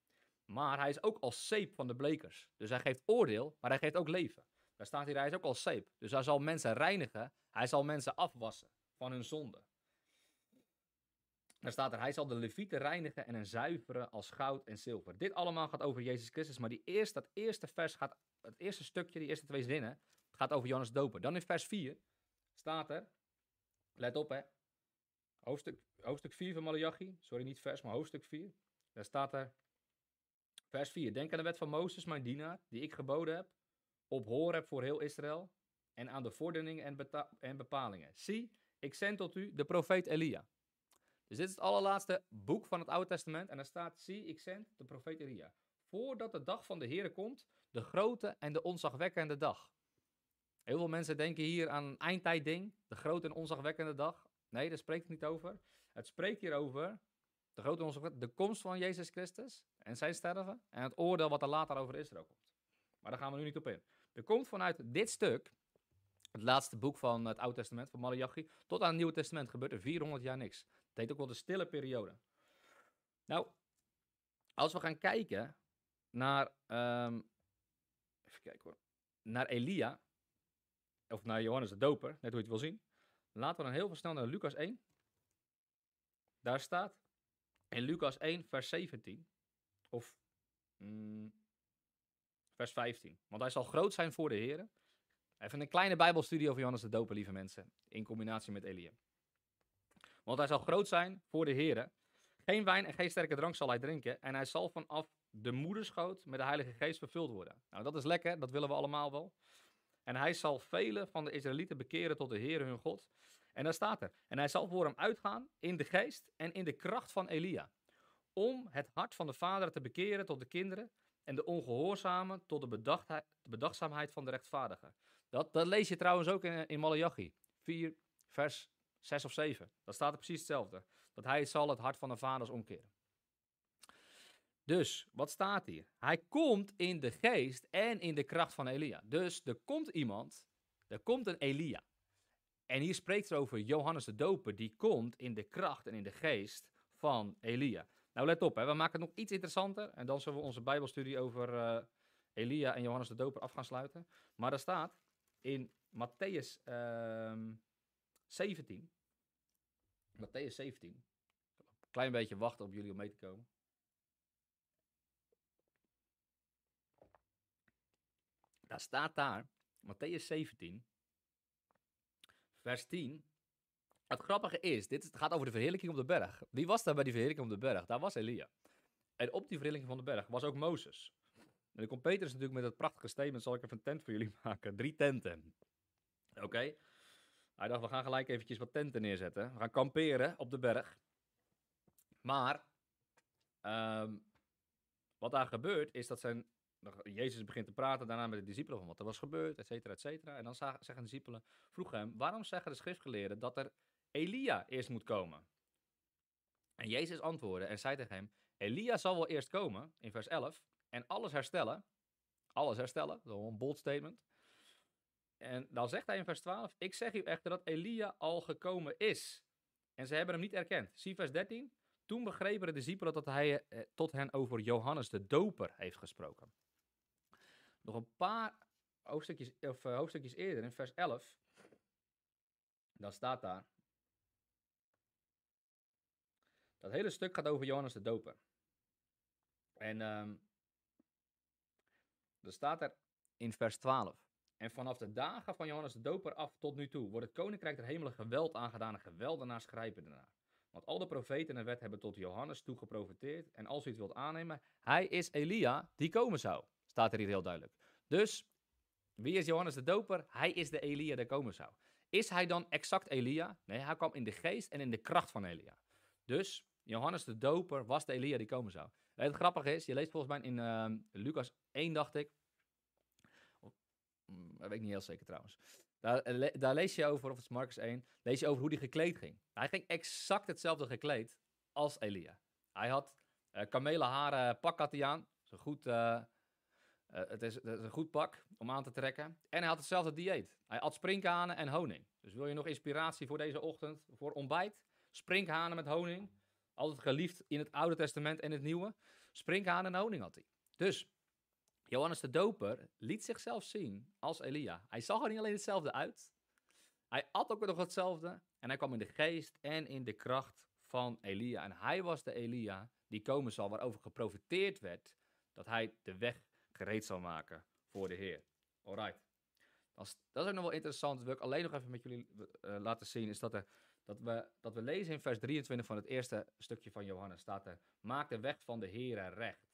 Maar hij is ook als zeep van de blekers. Dus hij geeft oordeel, maar hij geeft ook leven. Daar staat hier, hij is ook als zeep. Dus hij zal mensen reinigen, hij zal mensen afwassen van hun zonde. Daar staat er, hij zal de levieten reinigen en een zuiveren als goud en zilver. Dit allemaal gaat over Jezus Christus, maar die eerste, dat eerste vers gaat, het eerste stukje, die eerste twee zinnen, gaat over Johannes Doper. Dan in vers 4 staat er, let op hè, hoofdstuk, hoofdstuk 4 van Malachi, sorry niet vers, maar hoofdstuk 4. Daar staat er, vers 4, denk aan de wet van Mozes, mijn dienaar, die ik geboden heb, op hoor heb voor heel Israël, en aan de vorderingen en, en bepalingen. Zie, ik zend tot u de profeet Elia dus dit is het allerlaatste boek van het Oude Testament. En daar staat, zie, ik zend de profeet Elia. Voordat de dag van de Heer komt, de grote en de onzagwekkende dag. Heel veel mensen denken hier aan een eindtijdding, de grote en onzagwekkende dag. Nee, daar spreekt het niet over. Het spreekt hier over de grote de komst van Jezus Christus en zijn sterven. En het oordeel wat er later over Israël komt. Maar daar gaan we nu niet op in. Er komt vanuit dit stuk, het laatste boek van het Oude Testament, van Malachi, tot aan het Nieuwe Testament gebeurt er 400 jaar niks. Het heet ook wel de stille periode. Nou, als we gaan kijken naar, um, even kijken hoor, naar Elia, of naar Johannes de Doper, net hoe je het wil zien. Laten we dan heel snel naar Lucas 1. Daar staat in Lucas 1, vers 17, of mm, vers 15. Want hij zal groot zijn voor de Heer. Even een kleine bijbelstudie over Johannes de Doper, lieve mensen. In combinatie met Elia. Want hij zal groot zijn voor de Here. Geen wijn en geen sterke drank zal hij drinken. En hij zal vanaf de moederschoot met de Heilige Geest vervuld worden. Nou, dat is lekker. Dat willen we allemaal wel. En hij zal velen van de Israëlieten bekeren tot de Heer hun God. En daar staat er. En hij zal voor hem uitgaan in de geest en in de kracht van Elia. Om het hart van de vader te bekeren tot de kinderen. En de ongehoorzamen tot de, de bedachtzaamheid van de rechtvaardigen. Dat, dat lees je trouwens ook in, in Malachi 4, vers 6 of 7. Dat staat er precies hetzelfde. Dat hij zal het hart van de vaders omkeren. Dus, wat staat hier? Hij komt in de geest en in de kracht van Elia. Dus er komt iemand, er komt een Elia. En hier spreekt er over Johannes de Doper, die komt in de kracht en in de geest van Elia. Nou, let op, hè, we maken het nog iets interessanter. En dan zullen we onze Bijbelstudie over uh, Elia en Johannes de Doper af gaan sluiten. Maar er staat in Matthäus uh, 17. Matthäus 17. Een klein beetje wachten op jullie om mee te komen. Daar staat daar, Matthäus 17, vers 10. Het grappige is, dit gaat over de verheerlijking op de berg. Wie was daar bij die verheerlijking op de berg? Daar was Elia. En op die verheerlijking van de berg was ook Mozes. En dan komt Petrus natuurlijk met het prachtige statement, zal ik even een tent voor jullie maken. Drie tenten. Oké. Hij dacht, we gaan gelijk eventjes wat tenten neerzetten. We gaan kamperen op de berg. Maar, um, wat daar gebeurt, is dat zijn Jezus begint te praten daarna met de discipelen van wat er was gebeurd, et cetera, et cetera. En dan zeggen de discipelen, vroegen hem, waarom zeggen de schriftgeleerden dat er Elia eerst moet komen? En Jezus antwoordde en zei tegen hem, Elia zal wel eerst komen, in vers 11, en alles herstellen. Alles herstellen, dat is een bold statement. En dan zegt hij in vers 12, ik zeg u echter dat Elia al gekomen is. En ze hebben hem niet erkend. Zie vers 13. Toen begrepen de discipelen dat hij eh, tot hen over Johannes de Doper heeft gesproken. Nog een paar hoofdstukjes, of, uh, hoofdstukjes eerder, in vers 11, dan staat daar. Dat hele stuk gaat over Johannes de Doper. En um, er staat er in vers 12. En vanaf de dagen van Johannes de Doper af tot nu toe wordt het koninkrijk der hemelen geweld aangedaan en geweldenaars grijpen ernaar. Want al de profeten en de wet hebben tot Johannes toe geprofiteerd. En als u het wilt aannemen, hij is Elia die komen zou. Staat er hier heel duidelijk. Dus, wie is Johannes de Doper? Hij is de Elia die komen zou. Is hij dan exact Elia? Nee, hij kwam in de geest en in de kracht van Elia. Dus, Johannes de Doper was de Elia die komen zou. het grappige is, je leest volgens mij in uh, Lucas 1, dacht ik. Mm, dat weet ik niet heel zeker trouwens. Daar, eh, daar, lees je over, of het is Marcus 1, lees je over hoe hij gekleed ging. Hij ging exact hetzelfde gekleed als Elia. Hij had uh, kamelenharen pak had hij aan. Zo goed, uh, het, is, het, is, een goed pak om aan te trekken. En hij had hetzelfde dieet. Hij at sprinkhanen en honing. Dus wil je nog inspiratie voor deze ochtend, voor ontbijt? Sprinkhanen met honing. Altijd geliefd in het Oude Testament en het Nieuwe. Sprinkhanen en honing had hij. Dus Johannes de Doper liet zichzelf zien als Elia. Hij zag er niet alleen hetzelfde uit. Hij at ook nog hetzelfde. En hij kwam in de geest en in de kracht van Elia. En hij was de Elia die komen zal, waarover geprofiteerd werd dat hij de weg gereed zal maken voor de Heer. Alright. Dat is, ook nog wel interessant. Dat wil ik alleen nog even met jullie uh, laten zien. Is dat, dat, we, dat we lezen in vers 23 van het eerste stukje van Johannes. Staat er, maak de weg van de Heer recht.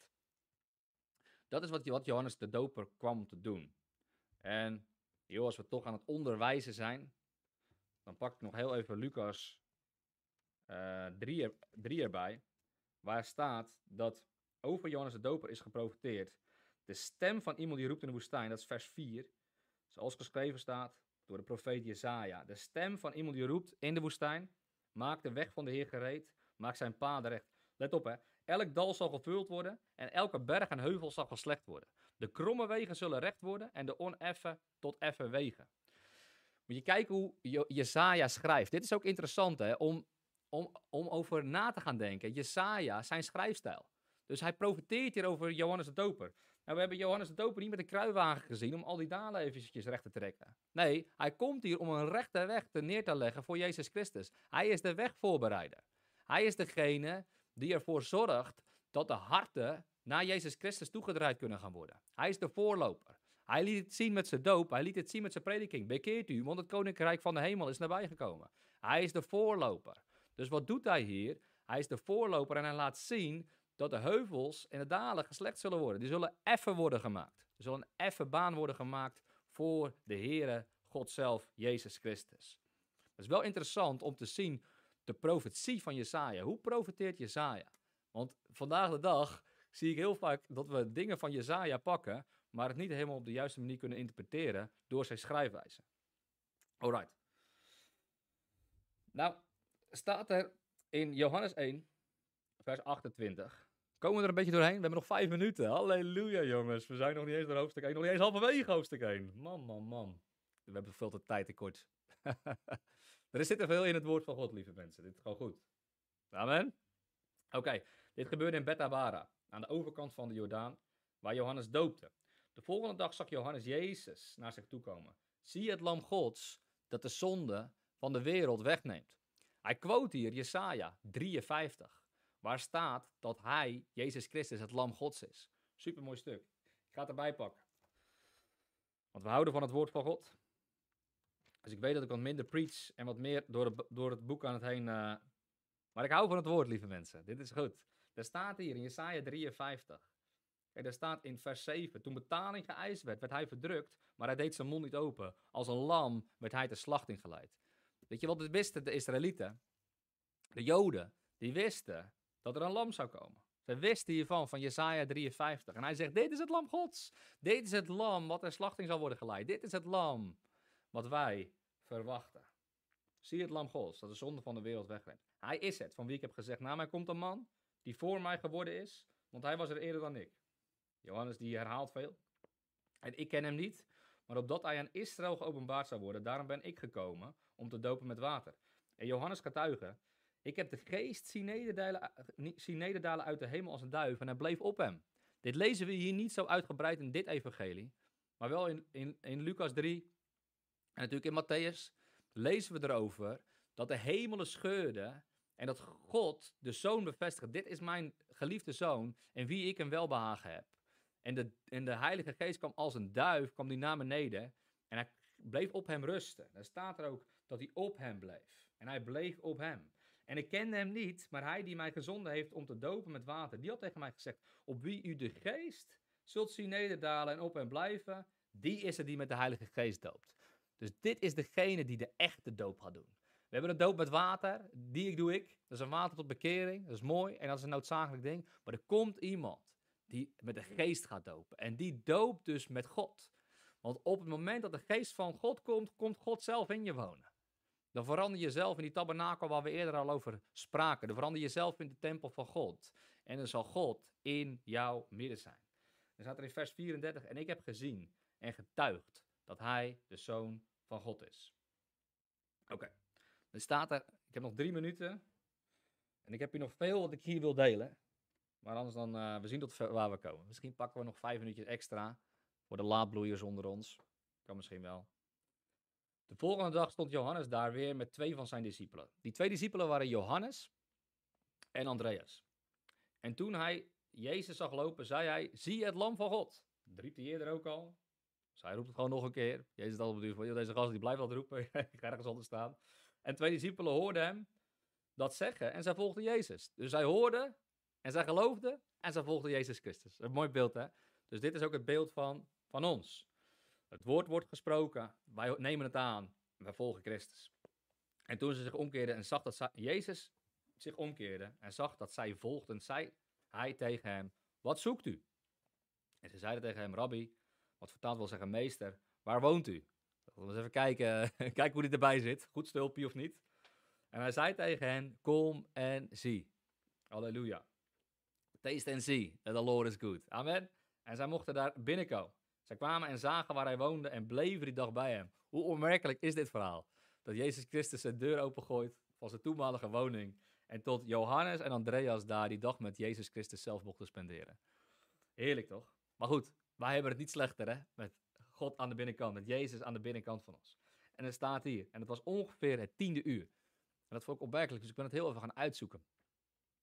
Dat is wat, wat Johannes de Doper kwam te doen. En joh, als we toch aan het onderwijzen zijn, dan pak ik nog heel even Lucas 3 uh, er, erbij. Waar staat dat over Johannes de Doper is geprofiteerd. De stem van iemand die roept in de woestijn, dat is vers 4. Zoals geschreven staat door de profeet Jezaja. De stem van iemand die roept in de woestijn. Maak de weg van de Heer gereed. Maak zijn paden recht. Let op hè. Elk dal zal gevuld worden en elke berg en heuvel zal geslecht worden. De kromme wegen zullen recht worden en de oneffen tot effen wegen. Moet je kijken hoe Jesaja schrijft. Dit is ook interessant hè, om, om, om over na te gaan denken. Jesaja, zijn schrijfstijl. Dus hij profiteert hier over Johannes de Doper. Nou, we hebben Johannes de Doper niet met een kruiwagen gezien om al die dalen eventjes recht te trekken. Nee, hij komt hier om een rechte weg te neer te leggen voor Jezus Christus. Hij is de wegvoorbereider. Hij is degene die ervoor zorgt dat de harten naar Jezus Christus toegedraaid kunnen gaan worden. Hij is de voorloper. Hij liet het zien met zijn doop, hij liet het zien met zijn prediking. Bekeert u, want het koninkrijk van de hemel is nabijgekomen. Hij is de voorloper. Dus wat doet hij hier? Hij is de voorloper en hij laat zien dat de heuvels en de dalen geslecht zullen worden. Die zullen effen worden gemaakt. Er zal een effe baan worden gemaakt voor de Heere God zelf, Jezus Christus. Het is wel interessant om te zien de profetie van Jesaja. Hoe profeteert Jesaja? Want vandaag de dag zie ik heel vaak dat we dingen van Jesaja pakken, maar het niet helemaal op de juiste manier kunnen interpreteren door zijn schrijfwijze. Alright. Nou, staat er in Johannes 1, vers 28. Komen we er een beetje doorheen? We hebben nog vijf minuten. Halleluja, jongens. We zijn nog niet eens door hoofdstuk 1. Nog niet eens halverwege hoofdstuk 1. Man, man, man. We hebben veel te tijd tekort. er zit er veel in het woord van God, lieve mensen. Dit is gewoon goed. Amen. Oké, dit gebeurde in Betabara, aan de overkant van de Jordaan, waar Johannes doopte. De volgende dag zag Johannes Jezus naar zich toe komen. Zie het lam Gods dat de zonde van de wereld wegneemt. Hij quote hier Jesaja 53, waar staat dat hij, Jezus Christus, het lam Gods is. Supermooi stuk. Ik ga het erbij pakken. Want we houden van het woord van God. Dus ik weet dat ik wat minder preach en wat meer door het, door het boek aan het heen. Uh... Maar ik hou van het woord, lieve mensen. Dit is goed. Er staat hier in Jesaja 53. Kijk, er staat in vers 7. Toen betaling geëist werd, werd hij verdrukt, maar hij deed zijn mond niet open. Als een lam werd hij ter slachting geleid. Weet je wat wisten de Israëlieten? De Joden, die wisten dat er een lam zou komen. Ze wisten hiervan, van Jesaja 53. En hij zegt, dit is het lam gods. Dit is het lam wat ter slachting zal worden geleid. Dit is het lam wat wij verwachten. Zie het lam gods, dat de zonde van de wereld wegneemt. Hij is het, van wie ik heb gezegd, na mij komt een man die voor mij geworden is, want hij was er eerder dan ik. Johannes die herhaalt veel. En ik ken hem niet, maar opdat hij aan Israël geopenbaard zou worden, daarom ben ik gekomen om te dopen met water. En Johannes getuige, ik heb de geest zien nederdalen, nederdalen uit de hemel als een duif en hij bleef op hem. Dit lezen we hier niet zo uitgebreid in dit evangelie, maar wel in, in, in Lucas 3 en natuurlijk in Matthäus lezen we erover dat de hemelen scheurden en dat God de zoon bevestigde. Dit is mijn geliefde zoon en wie ik een welbehagen heb. En de, en de Heilige Geest kwam als een duif, kwam die naar beneden en hij bleef op hem rusten. Dan staat er ook dat hij op hem bleef. En hij bleef op hem. En ik kende hem niet, maar hij die mij gezonden heeft om te dopen met water, die had tegen mij gezegd, op wie u de geest zult zien nederdalen en op hem blijven, die is het die met de Heilige Geest doopt. Dus dit is degene die de echte doop gaat doen. We hebben een doop met water, die doe ik. Dat is een water tot bekering, dat is mooi en dat is een noodzakelijk ding. Maar er komt iemand die met de geest gaat dopen. En die doopt dus met God. Want op het moment dat de geest van God komt, komt God zelf in je wonen. Dan verander je zelf in die tabernakel waar we eerder al over spraken. Dan verander je zelf in de tempel van God. En dan zal God in jouw midden zijn. Dan staat er in vers 34, en ik heb gezien en getuigd dat hij de zoon van God is. Oké, dan staat er, ik heb nog drie minuten. En ik heb hier nog veel wat ik hier wil delen. Maar anders dan, uh, we zien tot waar we komen. Misschien pakken we nog vijf minuutjes extra. Voor de laadbloeiers onder ons. Kan misschien wel. De volgende dag stond Johannes daar weer met twee van zijn discipelen. Die twee discipelen waren Johannes en Andreas. En toen hij Jezus zag lopen, zei hij, zie het lam van God. Drie riep eerder ook al. Hij roept het gewoon nog een keer. Jezus had al bedoeld van, deze gast die blijft altijd roepen. ik ga ergens onder staan. En twee discipelen hoorden hem dat zeggen en zij volgden Jezus. Dus zij hoorden en zij geloofden en zij volgden Jezus Christus. Een mooi beeld hè. Dus dit is ook het beeld van, van ons. Het woord wordt gesproken, wij nemen het aan, wij volgen Christus. En toen ze zich omkeerden en zag dat Jezus zich omkeerde en zag dat zij volgden, zei hij tegen hem, wat zoekt u? En ze zeiden tegen hem, rabbi, wat vertaald wil zeggen meester, waar woont u? Laten we eens even kijken, kijken hoe hij erbij zit, goed stulpje of niet. En hij zei tegen hen, kom en zie. Halleluja. Taste and see that the Lord is good. Amen. En zij mochten daar binnenkomen. Zij kwamen en zagen waar hij woonde en bleven die dag bij hem. Hoe onmerkelijk is dit verhaal? Dat Jezus Christus zijn deur opengooit van zijn toenmalige woning. En tot Johannes en Andreas daar die dag met Jezus Christus zelf mochten spenderen. Heerlijk toch? Maar goed, wij hebben het niet slechter hè? Met God aan de binnenkant, met Jezus aan de binnenkant van ons. En het staat hier. En het was ongeveer het tiende uur. En dat vond ik opmerkelijk, dus ik ben het heel even gaan uitzoeken.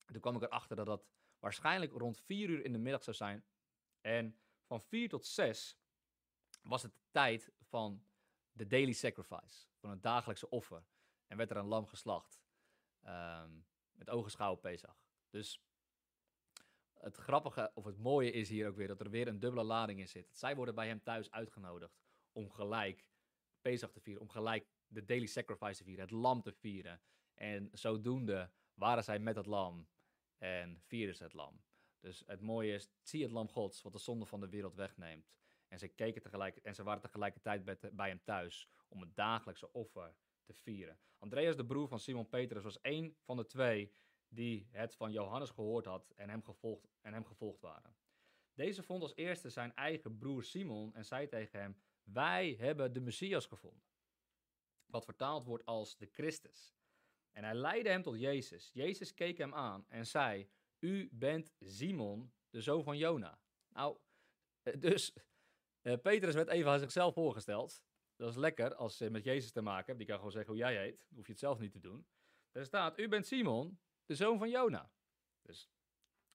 En toen kwam ik erachter dat dat waarschijnlijk rond vier uur in de middag zou zijn. En van vier tot zes was het de tijd van de daily sacrifice, van het dagelijkse offer. En werd er een lam geslacht. Um, met ogenschouw Pesach. Dus het grappige, of het mooie is hier ook weer, dat er weer een dubbele lading in zit. Zij worden bij hem thuis uitgenodigd om gelijk Pesach te vieren, om gelijk de daily sacrifice te vieren, het lam te vieren. En zodoende waren zij met het lam en vierden ze het lam. Dus het mooie is, zie het lam gods, wat de zonde van de wereld wegneemt. En ze, keken tegelijk, en ze waren tegelijkertijd bij, bij hem thuis om het dagelijkse offer te vieren. Andreas, de broer van Simon Petrus, was één van de twee die het van Johannes gehoord had en hem gevolgd, en hem gevolgd waren. Deze vond als eerste zijn eigen broer Simon en zei tegen hem: Wij hebben de Messias gevonden. Wat vertaald wordt als de Christus. En hij leidde hem tot Jezus. Jezus keek hem aan en zei: U bent Simon, de zoon van Jona. Nou, eh, dus uh, Petrus werd even aan zichzelf voorgesteld. Dat is lekker als je met Jezus te maken hebt. Die kan gewoon zeggen hoe jij heet. Hoef je het zelf niet te doen. Er staat: U bent Simon, de zoon van Jona. Dus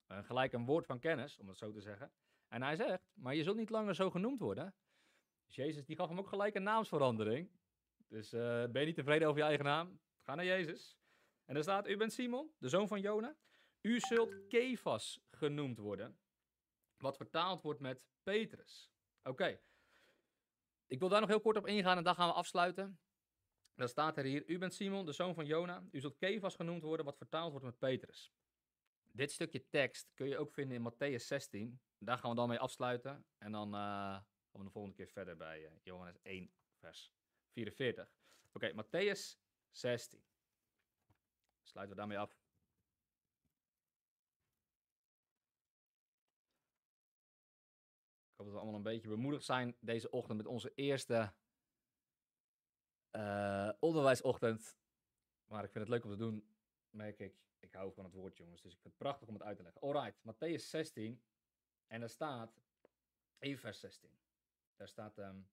uh, gelijk een woord van kennis, om het zo te zeggen. En hij zegt: Maar je zult niet langer zo genoemd worden. Dus Jezus die gaf hem ook gelijk een naamsverandering. Dus ben je niet tevreden over je eigen naam? Ga naar Jezus. En er staat, u bent Simon, de zoon van Jona. U zult Kefas genoemd worden. Wat vertaald wordt met Petrus. Oké. Ik wil daar nog heel kort op ingaan en dan gaan we afsluiten. Dan staat er hier, u bent Simon, de zoon van Jona. U zult Kefas genoemd worden, wat vertaald wordt met Petrus. Dit stukje tekst kun je ook vinden in Matthäus 16. Daar gaan we dan mee afsluiten. En dan uh, gaan we de volgende keer verder bij uh, Johannes 1, vers 44. Oké, okay, Matthäus 16. Sluiten we daarmee af. Ik hoop dat we allemaal een beetje bemoedigd zijn deze ochtend met onze eerste uh, onderwijsochtend. Maar ik vind het leuk om te doen, merk ik. Ik hou van het woord, jongens. Dus ik vind het prachtig om het uit te leggen. Alright, Matthäus 16. En daar staat, even vers 16. Daar staat, um,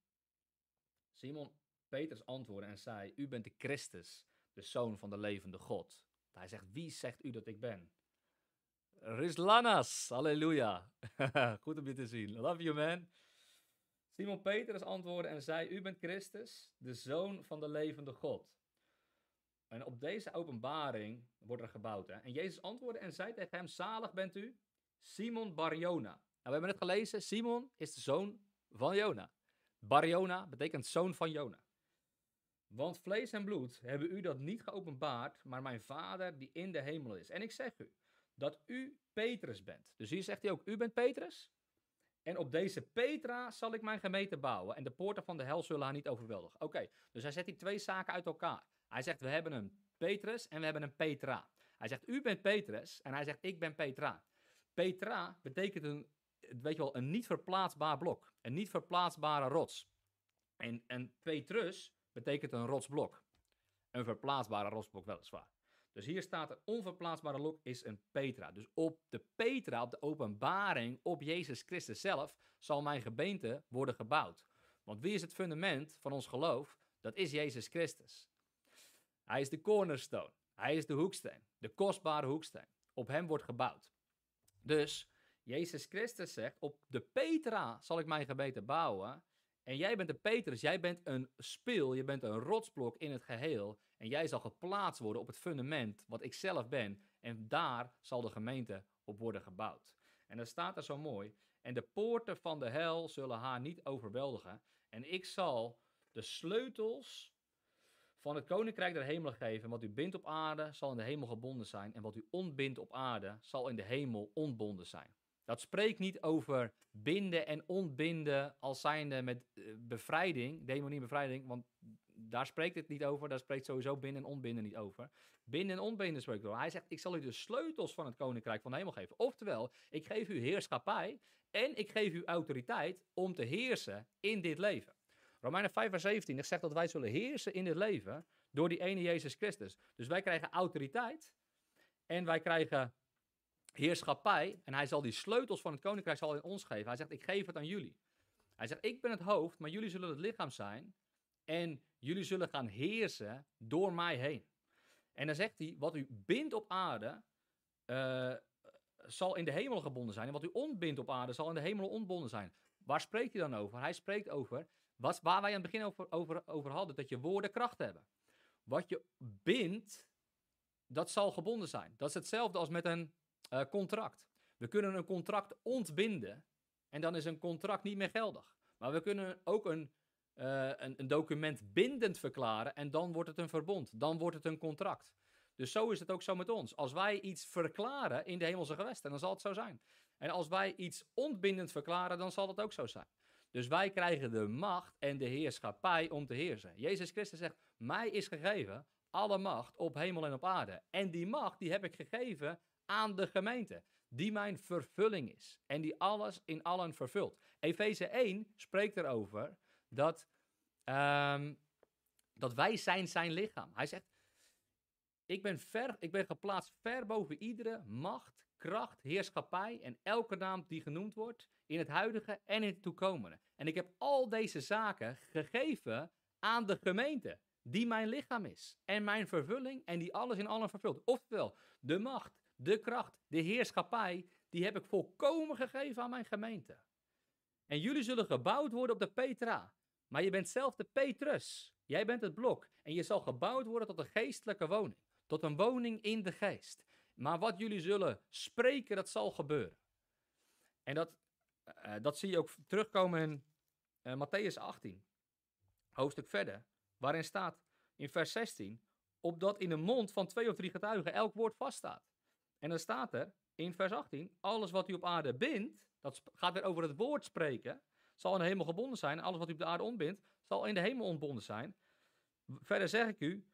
Simon Peters antwoordde en zei, u bent de Christus, de zoon van de levende God. Hij zegt, wie zegt u dat ik ben? Rislanas, halleluja. Goed om je te zien. Love you man. Simon Petrus antwoordde en zei, u bent Christus, de zoon van de levende God. En op deze openbaring wordt er gebouwd. Hè? En Jezus antwoordde en zei tegen hem, zalig bent u, Simon Barjona. Nou, we hebben net gelezen, Simon is de zoon van Jona. Barjona betekent zoon van Jona. Want vlees en bloed hebben u dat niet geopenbaard, maar mijn Vader die in de hemel is. En ik zeg u dat u Petrus bent. Dus hier zegt hij ook, u bent Petrus. En op deze Petra zal ik mijn gemeente bouwen en de poorten van de hel zullen haar niet overweldigen. Oké, dus hij zet die twee zaken uit elkaar. Hij zegt, we hebben een Petrus en we hebben een Petra. Hij zegt, u bent Petrus en hij zegt, ik ben Petra. Petra betekent een, weet je wel, een niet verplaatsbaar blok. Een niet verplaatsbare rots. En, en Petrus betekent een rotsblok. Een verplaatsbare rotsblok weliswaar. Dus hier staat een onverplaatsbare blok is een Petra. Dus op de Petra, op de openbaring, op Jezus Christus zelf, zal mijn gemeente worden gebouwd. Want wie is het fundament van ons geloof? Dat is Jezus Christus. Hij is de cornerstone. Hij is de hoeksteen. De kostbare hoeksteen. Op hem wordt gebouwd. Dus Jezus Christus zegt, op de Petra zal ik mijn gemeente bouwen. En jij bent een Petrus, jij bent een spil, je bent een rotsblok in het geheel. En jij zal geplaatst worden op het fundament wat ik zelf ben. En daar zal de gemeente op worden gebouwd. En dan staat er zo mooi. En de poorten van de hel zullen haar niet overweldigen. En ik zal de sleutels van het koninkrijk der hemelen geven. Wat u bindt op aarde zal in de hemel gebonden zijn. En wat u ontbindt op aarde zal in de hemel ontbonden zijn. Dat spreekt niet over binden en ontbinden als zijnde met uh, bevrijding, demonie bevrijding, want daar spreekt het niet over. Daar spreekt sowieso binnen en ontbinden niet over. Binnen en ontbinden spreekt over. Hij zegt, ik zal u de sleutels van het koninkrijk van de hemel geven. Oftewel, ik geef u heerschappij en ik geef u autoriteit om te heersen in dit leven. Romeinen 5 vers 17 zegt dat wij zullen heersen in dit leven door die ene Jezus Christus. Dus wij krijgen autoriteit en wij krijgen heerschappij. En hij zal die sleutels van het koninkrijk zal in ons geven. Hij zegt, ik geef het aan jullie. Hij zegt, ik ben het hoofd, maar jullie zullen het lichaam zijn. En jullie zullen gaan heersen door mij heen. En dan zegt hij, wat u bindt op aarde, uh, zal in de hemel gebonden zijn. En wat u ontbindt op aarde, zal in de hemel ontbonden zijn. waar spreekt hij dan over? Hij spreekt over wat, waar wij aan het begin over, over, over hadden, dat je woorden kracht hebben. Wat je bindt, dat zal gebonden zijn. Dat is hetzelfde als met een uh, contract. We kunnen een contract ontbinden en dan is een contract niet meer geldig. Maar we kunnen ook een, uh, een, een, document bindend verklaren en dan wordt het een verbond. Dan wordt het een contract. Dus zo is het ook zo met ons. Als wij iets verklaren in de hemelse gewesten, dan zal het zo zijn. En als wij iets ontbindend verklaren, dan zal het ook zo zijn. Dus wij krijgen de macht en de heerschappij om te heersen. Jezus Christus zegt, mij is gegeven alle macht op hemel en op aarde. En die macht, die heb ik gegeven aan de gemeente, die mijn vervulling is. En die alles in allen vervult. Efeze 1 spreekt erover dat, um, dat wij zijn zijn lichaam. Hij zegt, ik ben, ver, ik ben geplaatst ver boven iedere macht, kracht, heerschappij en elke naam die genoemd wordt in het huidige en in het toekomende. En ik heb al deze zaken gegeven aan de gemeente, die mijn lichaam is en mijn vervulling en die alles in allen vervult. Oftewel, de macht, de kracht, de heerschappij, die heb ik volkomen gegeven aan mijn gemeente. En jullie zullen gebouwd worden op de Petra. Maar je bent zelf de Petrus. Jij bent het blok. En je zal gebouwd worden tot een geestelijke woning. Tot een woning in de geest. Maar wat jullie zullen spreken, dat zal gebeuren. En dat, uh, dat zie je ook terugkomen in uh, Matthäus 18. Hoofdstuk verder. Waarin staat in vers 16. Opdat in de mond van twee of drie getuigen elk woord vaststaat. En dan staat er in vers 18. Alles wat u op aarde bindt. Dat gaat weer over het woord spreken. Zal in de hemel gebonden zijn. Alles wat u op de aarde ontbindt. Zal in de hemel ontbonden zijn. Verder zeg ik u.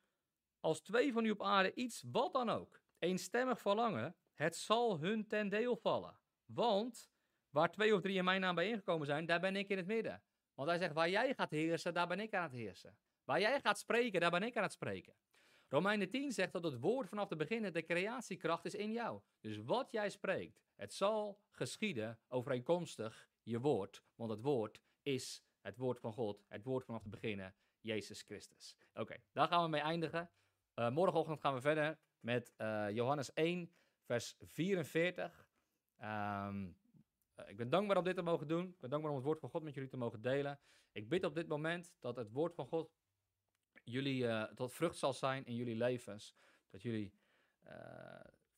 Als twee van u op aarde iets, wat dan ook, eenstemmig verlangen, het zal hun ten deel vallen. Want waar twee of drie in mijn naam bijeengekomen zijn, daar ben ik in het midden. Want hij zegt, waar jij gaat heersen, daar ben ik aan het heersen. Waar jij gaat spreken, daar ben ik aan het spreken. Romeinen 10 zegt dat het woord vanaf de beginnen de creatiekracht is in jou. Dus wat jij spreekt, het zal geschieden overeenkomstig je woord. Want het woord is het woord van God, het woord vanaf de beginnen, Jezus Christus. Oké, daar gaan we mee eindigen. Uh, morgenochtend gaan we verder met uh, Johannes 1, vers 44. Um, ik ben dankbaar om dit te mogen doen. Ik ben dankbaar om het woord van God met jullie te mogen delen. Ik bid op dit moment dat het woord van God jullie tot vrucht zal zijn in jullie levens. Dat jullie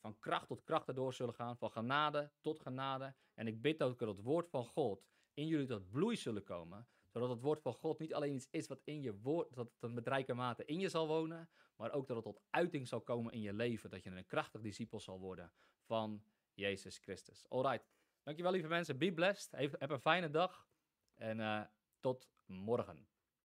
van kracht tot kracht erdoor zullen gaan, van genade tot genade. En ik bid dat het woord van God in jullie tot bloei zullen komen, zodat het woord van God niet alleen iets is wat in je woord, dat het met rijke mate in je zal wonen, maar ook dat het tot uiting zal komen in je leven. Dat je een krachtig discipel zal worden van Jezus Christus. Alright. Dankjewel lieve mensen. Be blessed. Heb een fijne dag. En uh, tot morgen.